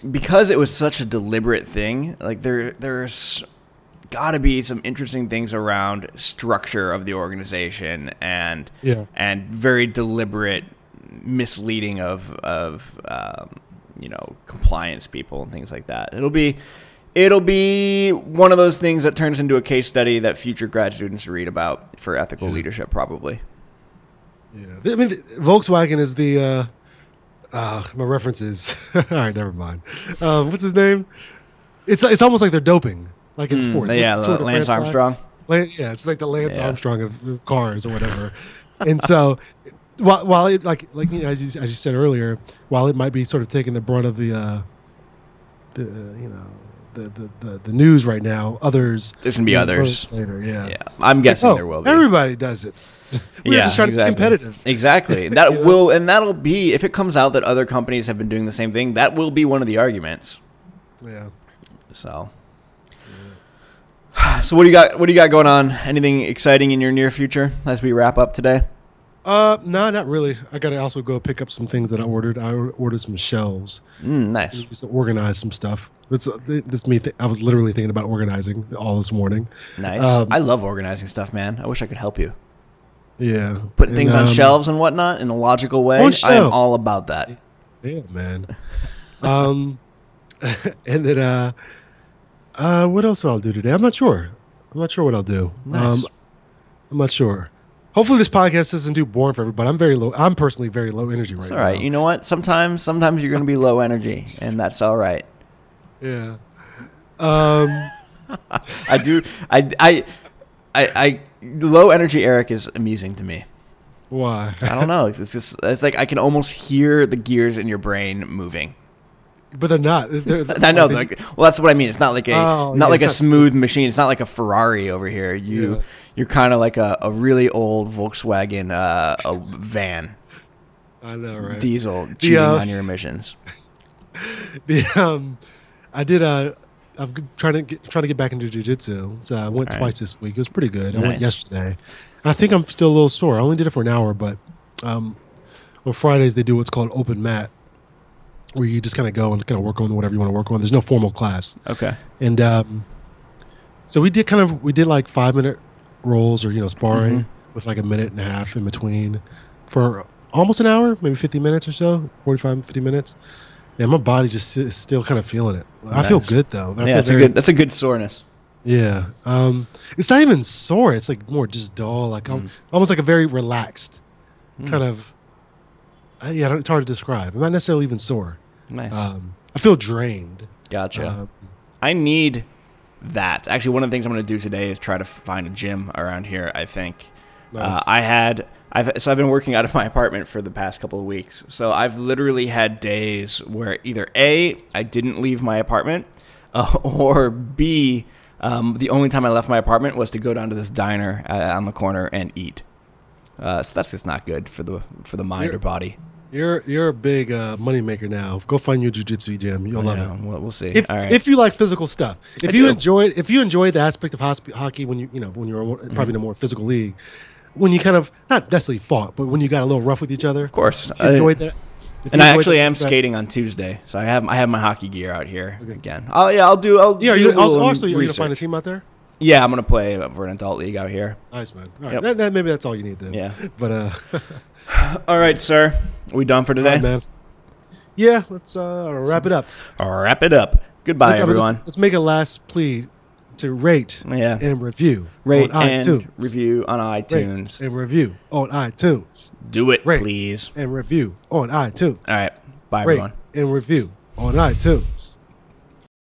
because it was such a deliberate thing. Like there there's got to be some interesting things around structure of the organization and Yeah. and very deliberate misleading of of um, you know compliance people and things like that. It'll be it'll be one of those things that turns into a case study that future grad students read about for ethical Yeah. leadership, probably. Yeah, I mean, Volkswagen is the. Uh, uh, my references. All right, never mind. Um, what's his name? It's it's almost like they're doping, like in Mm, sports. yeah, the Lance? Armstrong. Yeah, it's like the Lance Yeah. Armstrong of, of cars or whatever. and so, while while it like like you know, as you, as you said earlier, while it might be sort of taking the brunt of the uh, the uh, you know the, the the the news right now, others There's gonna be others. later. Yeah, Yeah, I'm guessing Oh, there will be. Everybody does it. We're yeah, just trying exactly. to be competitive. Exactly. That You know? will, and that'll be if it comes out that other companies have been doing the same thing. That will be one of the arguments. Yeah. So, so what do you got? What do you got going on? Anything exciting in your near future as we wrap up today? Uh, no, not really. I gotta also go pick up some things that I ordered. I ordered some shelves Mm, nice. just to organize some stuff. This, this me. Th- I was literally thinking about organizing all this morning. Nice. Um, I love organizing stuff, man. I wish I could help you. Yeah, Putting And, things on um, shelves and whatnot in a logical way. I'm all about that. Yeah, man. um, and then uh, uh, what else will I do today? I'm not sure. I'm not sure what I'll do. Nice. Um, I'm not sure. Hopefully, this podcast doesn't do boring for everybody. I'm very low. I'm personally very low energy right now. It's all right. now. You know what? Sometimes, sometimes you're going to be low energy, and that's all right. Yeah. Um. I do. I, I, I, I, low energy Eric is amusing to me. Why? I don't know. It's just, it's like I can almost hear the gears in your brain moving. But they're not. They're, I know. Like, well, that's what I mean. It's not like a, Oh, not yeah, like a not smooth machine. It's not like a Ferrari over here. You, Yeah. you're kind of like a, a really old Volkswagen, uh, a van, I know, right? diesel, cheating uh, on your emissions. the um, I did uh, I'm trying to get trying to get back into jujitsu. So I went All right. twice this week. It was pretty good. I went yesterday. I think I'm still a little sore. I only did it for an hour, but um, on Fridays they do what's called open mat, where you just kind of go and kind of work on whatever you want to work on. There's no formal class, Okay. and um, so we did kind of we did like five minute rolls or you know sparring Mhm. with like a minute and a half in between for almost an hour, maybe 50 minutes or so, 45, 50 minutes. And my body just is still kind of feeling it. I feel good though. I yeah, feel that's a good. That's a good soreness. Yeah. Um, it's not even sore. It's like more just dull, like Mm. almost like a very relaxed Mm. kind of. Uh, yeah, it's hard to describe. I'm not necessarily even sore. Nice. Um, I feel drained. gotcha. Um, I need that. Actually, one of the things I'm going to do today is try to find a gym around here. I think uh, Nice. I had. I've so I've been working out of my apartment for the past couple of weeks. So I've literally had days where either a I didn't leave my apartment, uh, or b um, the only time I left my apartment was to go down to this diner uh, on the corner and eat. Uh, so that's just not good for the for the mind You're- or body. you're you're a big uh, moneymaker now. Go find your jujitsu gym. You'll love it. We'll, we'll see. If, All right. if you like physical stuff, if I you do. enjoy if you enjoy the aspect of hosp- hockey when you you know when you're more- Mm-hmm. probably in a more physical league, when you kind of not necessarily fought, but when you got a little rough with each other, of course. if you enjoyed I- that. and I actually am skating on Tuesday, so I have I have my hockey gear out here again. Oh yeah, I'll do. I'll Yeah, are do you, also, are you gonna find a team out there? Yeah, I'm gonna play for an adult league out here. Nice man. All right, Yep. that, that, maybe that's all you need then. Yeah. But uh, All right, sir. Are we done for today? right, man. Yeah, let's uh wrap it up. Wrap it up. Goodbye, Let's- mean, let's- everyone. Let's, make a last plea to rate yeah. and review Rate on and iTunes. review on Rate iTunes. and review on iTunes. Do it, Rate. please. And review on iTunes. All right. Bye, Rate everyone. and review on iTunes.